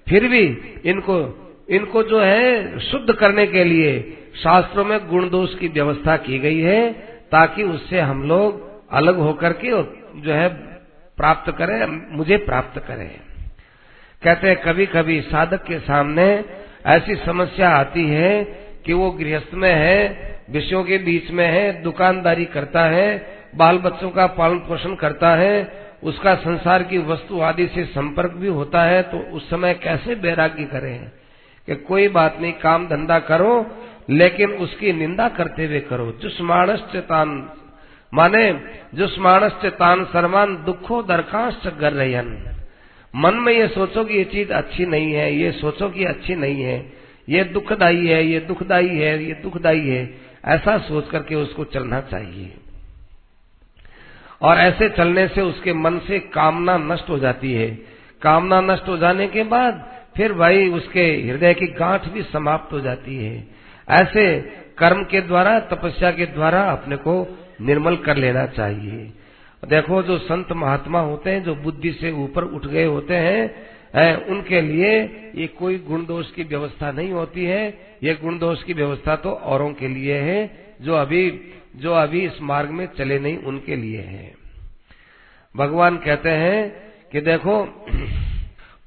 फिर भी इनको इनको जो है शुद्ध करने के लिए शास्त्रों में गुण दोष की व्यवस्था की गई है, ताकि उससे हम लोग अलग होकर के जो है प्राप्त करें, मुझे प्राप्त करें। कहते हैं कभी कभी साधक के सामने ऐसी समस्या आती है कि वो गृहस्थ में है, विषयों के बीच में है, दुकानदारी करता है बाल बच्चों का पालन पोषण करता है, उसका संसार की वस्तु आदि से संपर्क भी होता है तो उस समय कैसे बैरागी करें? कि कोई बात नहीं, काम धंधा करो, लेकिन उसकी निंदा करते हुए करो। जुष्माणश्च चेतान माने जुष्माणश्च चेतान सर्वान दुखो दरखास्त कर रही मन में ये सोचो कि ये चीज़ अच्छी नहीं है, ये सोचो कि अच्छी नहीं है, ये दुखदाई है, ये दुखदाई है, ये दुखदाई है, ऐसा सोच करके उसको चलना चाहिए। और ऐसे चलने से उसके मन से कामना नष्ट हो जाती है। कामना नष्ट हो जाने के बाद फिर भाई उसके हृदय की गांठ भी समाप्त हो जाती है। ऐसे कर्म के द्वारा तपस्या के द्वारा अपने को निर्मल कर लेना चाहिए। देखो जो संत महात्मा होते हैं जो बुद्धि से ऊपर उठ गए होते हैं है, उनके लिए ये कोई गुण दोष की व्यवस्था नहीं होती है। ये गुण दोष की व्यवस्था तो औरों के लिए है जो अभी जो अभी इस मार्ग में चले नहीं, उनके लिए है। भगवान कहते हैं कि देखो,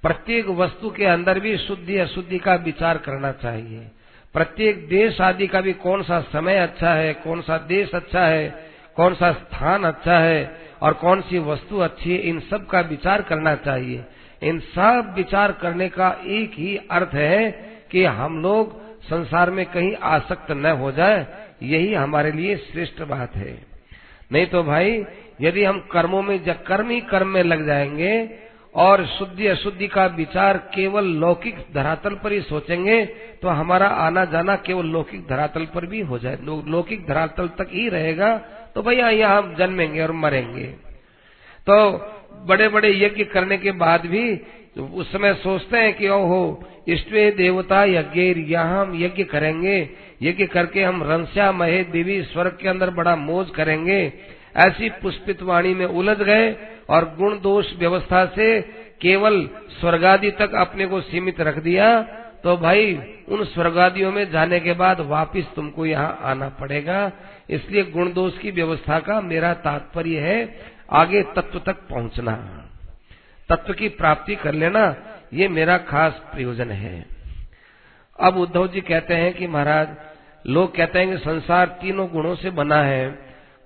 प्रत्येक वस्तु के अंदर भी शुद्धि, अशुद्धि का विचार करना चाहिए। प्रत्येक देश आदि का भी कौन सा समय अच्छा है, कौन सा देश अच्छा है, कौन सा स्थान अच्छा है, और कौन सी वस्तु अच्छी है, इन सब का विचार करना चाहिए। इन सब विचार करने का एक ही अर्थ है कि हम लोग संसार में कहीं आसक्त न हो जाए यही हमारे लिए श्रेष्ठ बात है। नहीं तो भाई, यदि हम कर्मों में जब कर्म ही कर्म में लग जाएँगे और शुद्धि अशुद्धि का विचार केवल लौकिक धरातल पर ही सोचेंगे तो हमारा आना जाना केवल लौकिक धरातल पर भी हो जाए लौकिक धरातल तक ही रहेगा तो भैया यहाँ हम जन्मेंगे और मरेंगे। तो बड़े बड़े यज्ञ करने के बाद भी उस समय सोचते हैं कि ओहो इष्टे देवता यज्ञ यहाँ हम यज्ञ करेंगे यज्ञ करके हम रंस्या महे देवी स्वर्ग के अंदर बड़ा मोज करेंगे। ऐसी पुष्पित वाणी में उलझ गए और गुण दोष व्यवस्था से केवल स्वर्गादि तक अपने को सीमित रख दिया तो भाई उन स्वर्गादियों में जाने के बाद वापिस तुमको यहाँ आना पड़ेगा। इसलिए गुण दोष की व्यवस्था का मेरा तात्पर्य है, आगे तत्व तक पहुँचना। तत्व की प्राप्ति कर लेना, ये मेरा खास प्रयोजन है। अब उद्धव जी कहते हैं कि महाराज लोग कहते हैं कि संसार तीनों गुणों से बना है।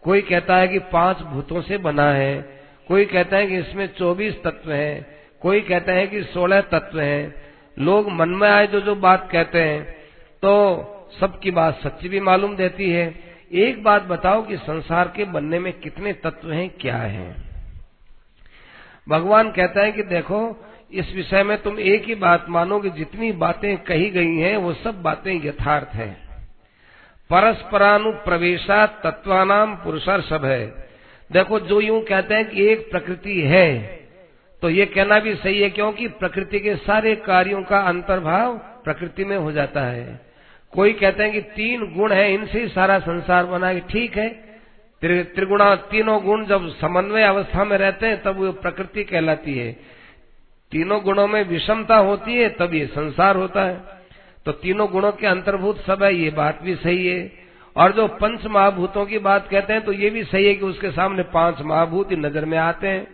कोई कहता है कि पाँच भूतों से बना है। कोई कहता है कि इसमें चौबीस तत्व हैं। कोई कहता है कि सोलह तत्व हैं। लोग मन में आए जो जो बात कहते हैं तो सबकी बात सच्ची भी मालूम देती है। एक बात बताओ कि संसार के बनने में कितने तत्व हैं, क्या हैं? भगवान कहता है कि देखो, इस विषय में तुम एक ही बात मानो कि जितनी बातें कही गई हैं, वो सब बातें यथार्थ हैं। परस्परानुप्रवेशा तत्वानाम पुरुषार्षभ है। देखो, जो यूँ कहते हैं कि एक प्रकृति है तो ये कहना भी सही है क्योंकि प्रकृति के सारे कार्यों का अंतर्भाव प्रकृति में हो जाता है। कोई कहते हैं कि तीन गुण है, इनसे ही सारा संसार बना है, ठीक है। त्रिगुणा, तीनों गुण जब समन्वय अवस्था में रहते हैं, तब वो प्रकृति कहलाती है। तीनों गुणों में विषमता होती है, तब ये संसार होता है। तो तीनों गुणों के अंतर्भूत सब है, ये बात भी सही है। और जो पंच महाभूतों की बात कहते हैं तो ये भी सही है कि उसके सामने पाँच महाभूत नज़र में आते हैं।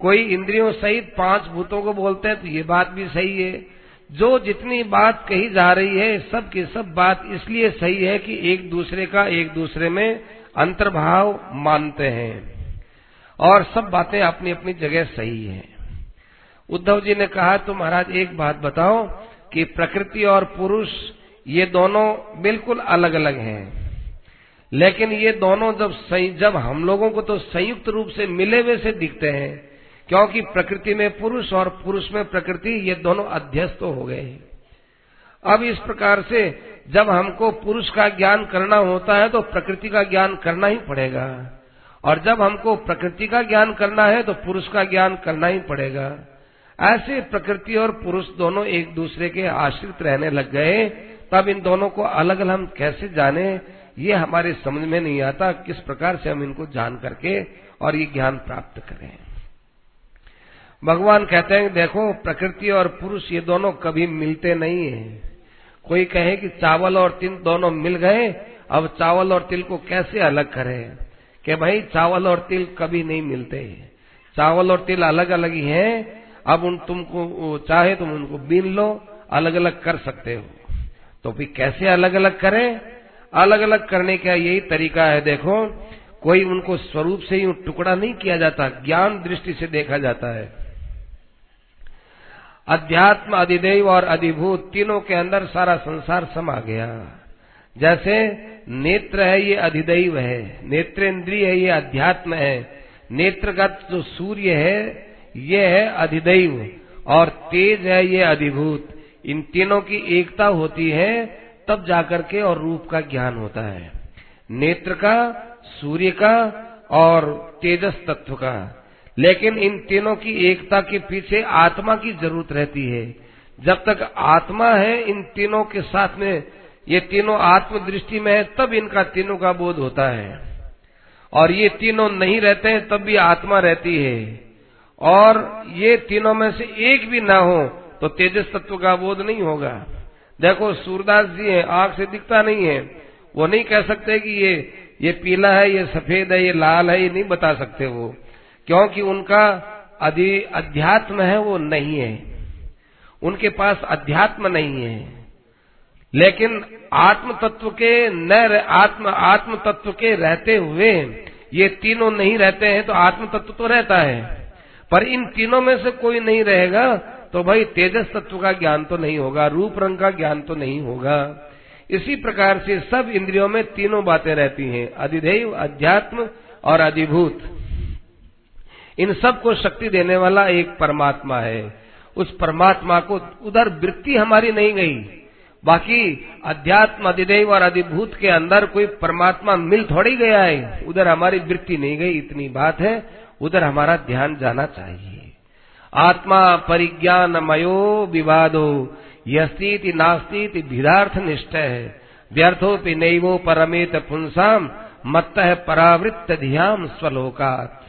कोई इंद्रियों सहित पाँच भूतों को बोलते हैं तो ये बात भी सही है। जो जितनी बात कही जा रही है, सब की सब बात इसलिए सही है कि एक दूसरे का एक दूसरे में अंतर्भाव मानते हैं। और सब बातें अपनी अपनी जगह सही है। उद्धव जी ने कहा तो महाराज, एक बात बताओ कि प्रकृति और पुरुष ये दोनों बिल्कुल अलग अलग हैं। लेकिन ये दोनों जब जब हम लोगों को तो संयुक्त रूप से मिले हुए से दिखते हैं, क्योंकि प्रकृति में पुरुष और पुरुष में प्रकृति ये दोनों अध्यस्त हो गए हैं। अब इस प्रकार से जब हमको पुरुष का ज्ञान करना होता है तो प्रकृति का ज्ञान करना ही पड़ेगा। और जब हमको प्रकृति का ज्ञान करना है तो पुरुष का ज्ञान करना ही पड़ेगा। ऐसे प्रकृति और पुरुष दोनों एक दूसरे के आश्रित रहने लग गए, तब इन दोनों को अलग अलग हम कैसे जाने? ये हमारे समझ में नहीं आता किस प्रकार से हम इनको जान करके और ये ज्ञान प्राप्त करें। भगवान कहते हैं, देखो, प्रकृति और पुरुष ये दोनों कभी मिलते नहीं है। कोई कहे कि चावल और तिल दोनों मिल गए, अब चावल और तिल को कैसे अलग करें? कि भाई, चावल और तिल कभी नहीं मिलते चावल और तिल अलग अलग ही हैं अब उन तुमको चाहे तुम उनको बीन लो अलग अलग कर सकते हो। तो फिर कैसे अलग अलग करें? अलग अलग करने का यही तरीका है, देखो, कोई उनको स्वरूप से ही टुकड़ा नहीं किया जाता, ज्ञान दृष्टि से देखा जाता है। अध्यात्म, अधिदेव और अधिभूत तीनों के अंदर सारा संसार समा गया। जैसे नेत्र है, ये अधिदैव है, नेत्रेंद्रिय है, ये अध्यात्म है। नेत्रगत जो सूर्य है ये है अधिदैव, और तेज है ये अधिभूत। इन तीनों की एकता होती है, तब जाकर के और रूप का ज्ञान होता है। नेत्र का, सूर्य का, और तेजस तत्व का। लेकिन इन तीनों की एकता के पीछे आत्मा की ज़रूरत रहती है। जब तक आत्मा है इन तीनों के साथ में, ये तीनों आत्म दृष्टि में है, तब इनका तीनों का बोध होता है। और ये तीनों नहीं रहते हैं, तब भी आत्मा रहती है। और ये तीनों में से एक भी ना हो तो तेजस तत्व का बोध नहीं होगा। देखो, सूरदास जी है आँख से दिखता नहीं है। वो नहीं कह सकते कि ये ये पीला है, ये सफ़ेद है, ये लाल है, ये नहीं बता सकते वो। क्योंकि उनका अधि, अध्यात्म है, वो नहीं है। उनके पास अध्यात्म नहीं है। लेकिन आत्म तत्व के, न आत्म आत्म तत्व के रहते हुए ये तीनों नहीं रहते हैं तो आत्म तत्व तो रहता है। पर इन तीनों में से कोई नहीं रहेगा तो भाई तेजस तत्व का ज्ञान तो नहीं होगा, रूप रंग का ज्ञान तो नहीं होगा। इसी प्रकार से सब इंद्रियों में तीनों बातें रहती हैं, अधिदेव, अध्यात्म और अधिभूत। इन सबको शक्ति देने वाला एक परमात्मा है। उस परमात्मा को उधर वृत्ति हमारी नहीं गई। बाकी अध्यात्म अधिदेव और अधिभूत के अंदर कोई परमात्मा मिल थोड़ी गया है। उधर हमारी वृत्ति नहीं गई, इतनी बात है। उधर हमारा ध्यान जाना चाहिए। आत्मा परिज्ञान मयो विवादो यस्ती नास्ती भिदार्थ निष्ठ है। व्यर्थो व्यर्थोपि नैवो परमेत पुंसाम मत है परावृत्त ध्यान स्वलोकात।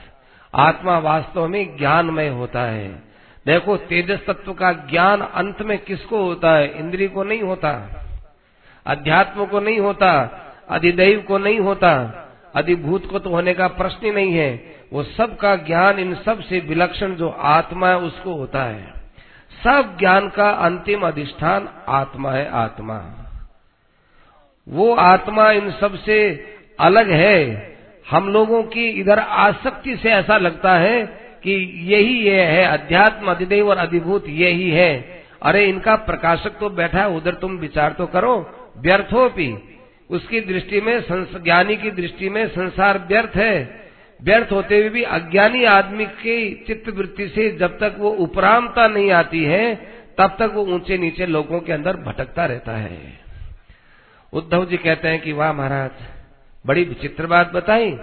आत्मा वास्तव में ज्ञानमय होता है। देखो, तेजस तत्व का ज्ञान अंत में किसको होता है? इंद्रिय को नहीं होता। अध्यात्म को नहीं होता। अधिदैव को नहीं होता। अधिभूत को तो होने का प्रश्न ही नहीं है। वो सब का ज्ञान, इन सबसे विलक्षण जो आत्मा है, उसको होता है। सब ज्ञान का अंतिम अधिष्ठान आत्मा है, आत्मा। वो आत्मा इन सबसे अलग है। हम लोगों की इधर आसक्ति से ऐसा लगता है कि यही ये है, अध्यात्म, अधिदेव और अधिभूत यही है। अरे, इनका प्रकाशक तो बैठा है, उधर तुम विचार तो करो व्यर्थो भी उसकी दृष्टि में ज्ञानी की दृष्टि में संसार व्यर्थ है। व्यर्थ होते हुए भी अज्ञानी आदमी की चित्त वृत्ति से जब तक वो उपरामता नहीं आती है, तब तक वो ऊँचे नीचे लोगों के अंदर भटकता रहता है। उद्धव जी कहते हैं कि, वाह महाराज, बड़ी विचित्र बात बताई।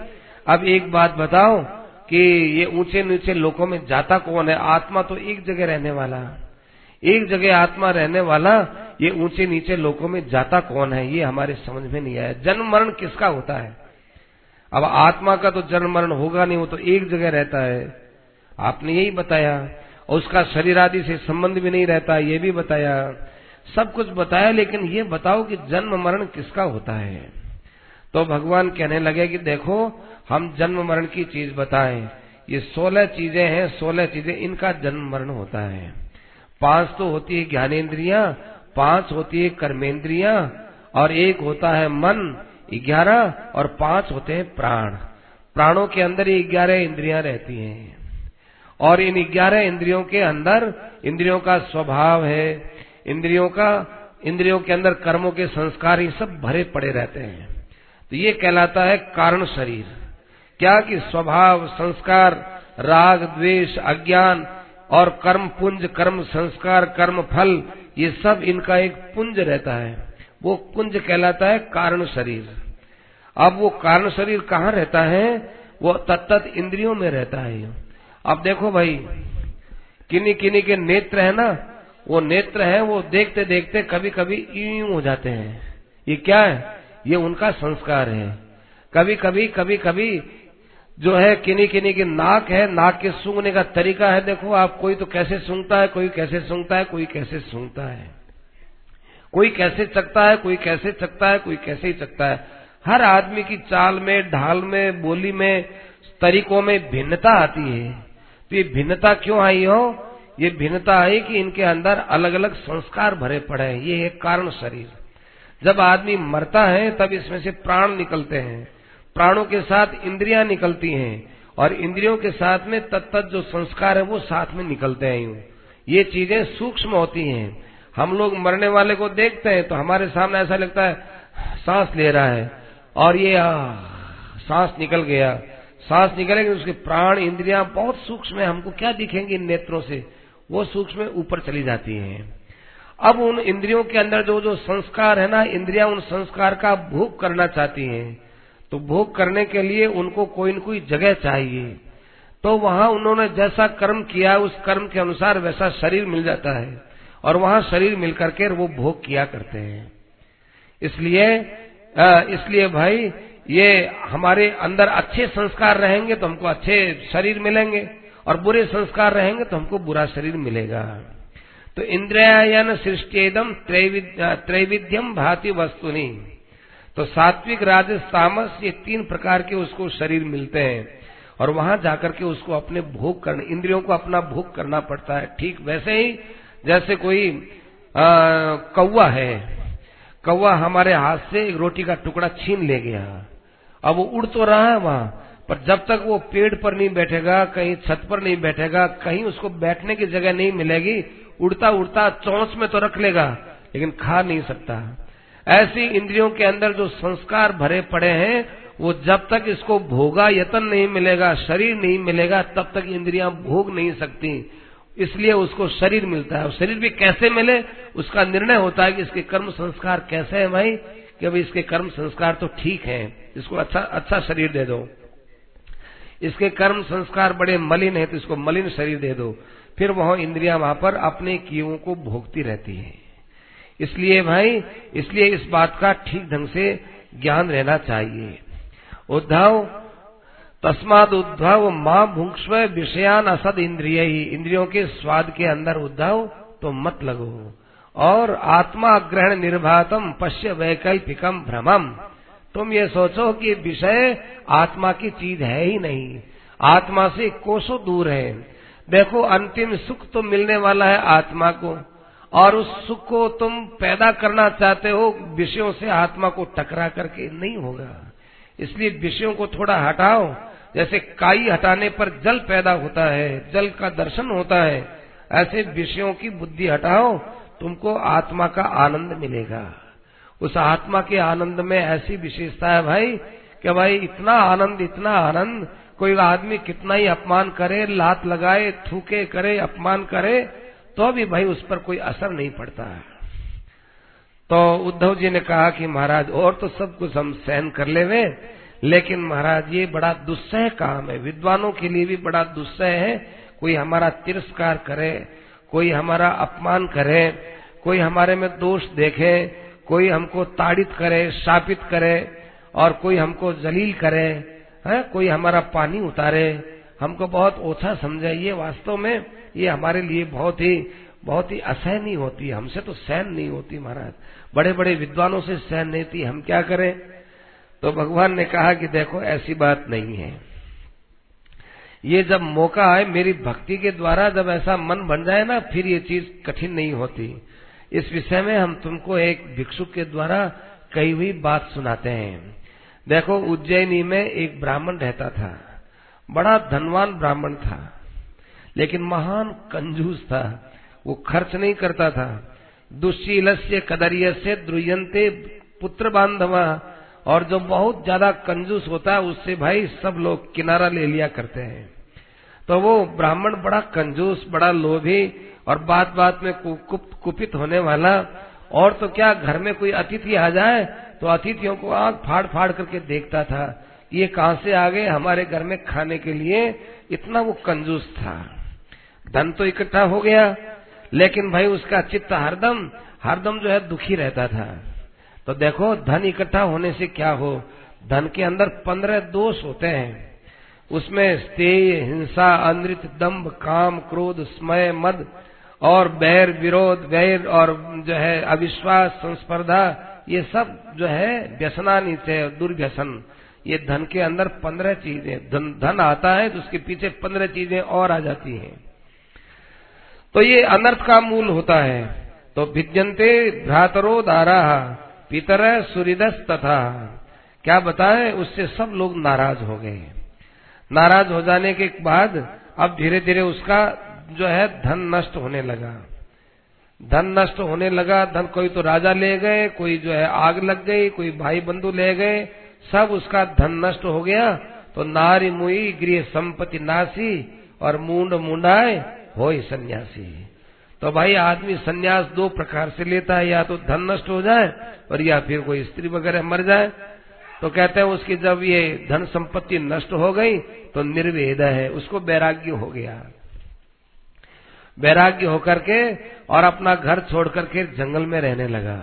अब एक बात बताओ कि ये ऊँचे नीचे लोगों में जाता कौन है? आत्मा तो एक जगह रहने वाला। एक जगह आत्मा रहने वाला, ये ऊँचे नीचे लोगों में जाता कौन है? ये हमारे समझ में नहीं आया। जन्म मरण किसका होता है? अब आत्मा का तो जन्म मरण होगा नहीं, वो तो एक जगह रहता है। आपने यही बताया। और उसका शरीर आदि से संबंध भी नहीं रहता, ये भी बताया। सब कुछ बताया, लेकिन ये बताओ कि जन्म मरण किसका होता है? तो भगवान कहने लगे कि देखो हम जन्म मरण की चीज़ बताएँ। ये सोलह चीज़ें हैं, सोलह चीज़ें, इनका जन्म मरण होता है। पाँच तो होती है ज्ञानेन्द्रिया, पाँच होती है कर्मेंद्रिया, और एक होता है मन, ग्यारह, और पाँच होते हैं प्राण। प्राणों के अंदर ये ग्यारह इंद्रियाँ रहती हैं। और इन ग्यारह इंद्रियों के अंदर, इंद्रियों का स्वभाव है, इंद्रियों का, इंद्रियों के अंदर कर्मों के संस्कार ये सब भरे पड़े रहते हैं। तो ये कहलाता है कारण शरीर। क्या कि स्वभाव, संस्कार, राग, द्वेष, अज्ञान और कर्म पुंज, कर्म संस्कार, कर्म फल, ये सब इनका एक पुंज रहता है। वो पुंज कहलाता है कारण शरीर। अब वो कारण शरीर कहाँ रहता है? वो तत्त इंद्रियों में रहता है। अब देखो भाई किन्नी किन्नी के नेत्र है ना, वो नेत्र है, वो देखते देखते कभी कभी यूँ हो जाते हैं। ये क्या है? ये उनका संस्कार है। कभी कभी कभी कभी जो है किन्नी किन्नी की नाक है, नाक के सूंघने का तरीका है, देखो आप कोई तो कैसे सूंघता है, कोई कैसे सूंघता है, कोई कैसे सूंघता है। कोई कैसे चकता है, कोई कैसे चकता है, कोई कैसे ही चकता है। हर आदमी की चाल में, ढाल में, बोली में, तरीकों में भिन्नता आती है। तो ये भिन्नता क्यों आई हो? ये भिन्नता आई कि इनके अंदर अलग अलग संस्कार भरे पड़े हैं। ये है कारण शरीर। जब आदमी मरता है, तब इसमें से प्राण निकलते हैं। प्राणों के साथ इंद्रियाँ निकलती हैं और इंद्रियों के साथ में तत्त जो संस्कार है वो साथ में निकलते हैं यूँ। ये चीज़ें सूक्ष्म होती हैं। हम लोग मरने वाले को देखते हैं तो हमारे सामने ऐसा लगता है सांस ले रहा है और ये आ, सांस निकल गया। सांस निकलेगी उसके प्राण इंद्रियाँ बहुत सूक्ष्म है। हमको क्या दिखेंगे इन नेत्रों से? वो सूक्ष्म ऊपर चली जाती हैं। अब उन इंद्रियों के अंदर जो जो संस्कार है ना इंद्रियाँ उन संस्कार का भोग करना चाहती हैं। तो भोग करने के लिए उनको कोई न कोई जगह चाहिए। तो वहाँ उन्होंने जैसा कर्म किया, उस कर्म के अनुसार वैसा शरीर मिल जाता है। और वहाँ शरीर मिलकर के वो भोग किया करते हैं। इसलिए इसलिए भाई, ये हमारे अंदर अच्छे संस्कार रहेंगे तो हमको अच्छे शरीर मिलेंगे और बुरे संस्कार रहेंगे तो हमको बुरा शरीर मिलेगा। तो इंद्रियायन सृष्टिदम त्रैविध्यम भांति वस्तुनि। तो सात्विक राजस तामस ये तीन प्रकार के उसको शरीर मिलते हैं। और वहाँ जाकर के उसको अपने भोग करने, इंद्रियों को अपना भोग करना पड़ता है। ठीक वैसे ही, जैसे कोई कौवा है, कौवा हमारे हाथ से एक रोटी का टुकड़ा छीन ले गया। अब वो उड़ तो रहा है वहाँ, पर जब तक वो पेड़ पर नहीं बैठेगा, कहीं छत पर नहीं बैठेगा, कहीं उसको बैठने की जगह नहीं मिलेगी उड़ता उड़ता चौंच में तो रख लेगा, लेकिन खा नहीं सकता। ऐसी इंद्रियों के अंदर जो संस्कार भरे पड़े हैं, वो जब तक इसको भोगा यतन नहीं मिलेगा, शरीर नहीं मिलेगा, तब तक इंद्रियाँ भोग नहीं सकती। इसलिए उसको शरीर मिलता है। और शरीर भी कैसे मिले? उसका निर्णय होता है कि इसके कर्म संस्कार कैसे है भाई? कि भाई इसके कर्म संस्कार तो ठीक है। इसको अच्छा अच्छा शरीर दे दो। इसके कर्म संस्कार बड़े मलिन है तो इसको मलिन शरीर दे दो। फिर वह इंद्रिया वहाँ पर अपने कियों को भोगती रहती है। इसलिए भाई, इसलिए इस बात का ठीक ढंग से ज्ञान रहना चाहिए। उद्धव, तस्माद उद्धव माँ भुंक्ष्व विषयान असद इंद्रिय ही इंद्रियों के स्वाद के अंदर उद्धव तो मत लगो। और आत्मा ग्रहण निर्भातम पश्य वैकल्पिकम भ्रमम। तुम ये सोचो कि विषय आत्मा की चीज़ है ही नहीं। आत्मा से कोसों दूर है। देखो, अंतिम सुख तो मिलने वाला है आत्मा को। और उस सुख को तुम पैदा करना चाहते हो, विषयों से आत्मा को टकरा करके नहीं होगा। इसलिए विषयों को थोड़ा हटाओ। जैसे काई हटाने पर जल पैदा होता है, जल का दर्शन होता है, ऐसे विषयों की बुद्धि हटाओ, तुमको आत्मा का आनंद मिलेगा। उस आत्मा के आनंद में ऐसी विशेषता है भाई, कि भाई इतना आनंद इतना आनंद, कोई आदमी कितना ही अपमान करे, लात लगाए, थूके करे, अपमान करे तो भी भाई उस पर कोई असर नहीं पड़ता तो उद्धव जी ने कहा कि महाराज, और तो सब कुछ हम सहन कर ले लेकिन महाराज, ये बड़ा दुस्सह काम है। विद्वानों के लिए भी बड़ा दुस्सह है। कोई हमारा तिरस्कार करे, कोई हमारा अपमान करे, कोई हमारे में दोष देखे, कोई हमको ताड़ित करे, शापित करे, और कोई हमको जलील करे, है, कोई हमारा पानी उतारे। हमको बहुत ओछा समझे ये वास्तव में। ये हमारे लिए बहुत ही बहुत ही असहनीय होती है। हमसे तो सहन नहीं होती महाराज। बड़े बड़े विद्वानों से सहन नहीं थी हम क्या करें? तो भगवान ने कहा कि देखो, ऐसी बात नहीं है। ये जब मौका आए, मेरी भक्ति के द्वारा जब ऐसा मन बन जाए ना, फिर ये चीज़ कठिन नहीं होती। इस विषय में हम तुमको एक भिक्षुक के द्वारा कही हुई बात सुनाते हैं। देखो, उज्जैनी में एक ब्राह्मण रहता था। बड़ा धनवान ब्राह्मण था। लेकिन महान कंजूस था। वो खर्च नहीं करता था। दुशील से कदरिय से द्रुयंते पुत्र बांधवा और जो बहुत ज़्यादा कंजूस होता है उससे भाई सब लोग किनारा ले लिया करते हैं। तो वो ब्राह्मण बड़ा कंजूस, बड़ा लोभी और बात बात में कुपित होने वाला। और तो क्या घर में कोई अतिथि आ जाए तो अतिथियों को आग फाड़ फाड़ करके देखता था। ये कहाँ से आ गए? हमारे घर में खाने के लिए। इतना वो कंजूस था। धन तो इकट्ठा हो गया, लेकिन भाई उसका चित्त हरदम हरदम जो है दुखी रहता था। तो देखो, धन इकट्ठा होने से क्या हो? धन के अंदर पंद्रह दोष होते हैं। उसमें स्तेय, हिंसा, अनृत दम्भ काम, क्रोध, स्मय, मद और बैर, विरोध, वैर और जो है अविश्वास, संस्पर्धा, ये सब जो है व्यसनानी से, दुर्व्यसन। ये धन के अंदर पंद्रह चीज़ें, धन धन आता है तो उसके पीछे पंद्रह चीज़ें और आ जाती हैं। तो ये अनर्थ का मूल होता है। तो भिजंते भ्रातरो दारा, पितर सूर्यदस तथा क्या बताए, उससे सब लोग नाराज़ हो गए। नाराज़ हो जाने के बाद अब धीरे धीरे उसका जो है धन नष्ट होने लगा। धन नष्ट होने लगा, धन कोई तो राजा ले गए, कोई जो है आग लग गई, कोई भाई बंधु ले गए, सब उसका धन नष्ट हो गया। तो नारी मुई, गृह संपत्ति नासी और मुंड मुंडाए हो ही सन्यासी तो भाई आदमी सन्यास दो प्रकार से लेता है, या तो धन नष्ट हो जाए और या फिर कोई स्त्री वगैरह मर जाए। तो कहते हैं उसकी जब ये धन संपत्ति नष्ट हो गई तो निर्वेद है, उसको वैराग्य हो गया। वैराग्य होकर के और अपना घर छोड़ करके जंगल में रहने लगा।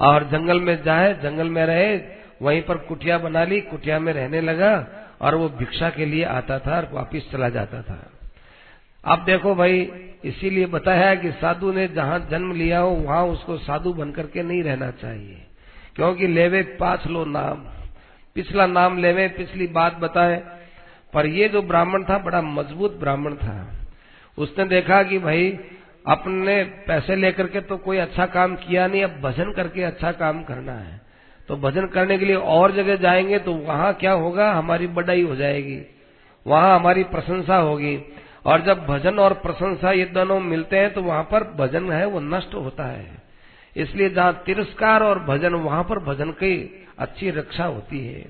और जंगल में जाए, जंगल में रहे, वहीं पर कुटिया बना ली, कुटिया में रहने लगा और वो भिक्षा के लिए आता था और वापिस चला जाता था। अब देखो भाई, इसीलिए बताया कि साधु ने जहाँ जन्म लिया हो, वहाँ उसको साधु बन करके नहीं रहना चाहिए। क्योंकि लेवे पाँच लो नाम। पिछला नाम लेवे, पिछली बात बताए। पर ये जो ब्राह्मण था, बड़ा मज़बूत ब्राह्मण था। उसने देखा कि भाई, अपने पैसे लेकर के तो कोई अच्छा काम किया नहीं, अब भजन करके अच्छा काम करना है। तो भजन करने के लिए और जगह जाएँगे तो वहाँ क्या होगा? हमारी बड़ाई हो जाएगी। वहाँ हमारी प्रशंसा होगी। और जब भजन और प्रशंसा ये दोनों मिलते हैं तो वहाँ पर भजन है, वो नष्ट होता है। इसलिए जहाँ तिरस्कार और भजन, वहाँ पर भजन की अच्छी रक्षा होती है।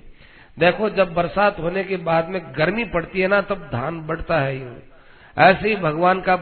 देखो, जब बरसात होने के बाद में गर्मी पड़ती है ना, तब धान बढ़ता है ऐसे ही भगवान का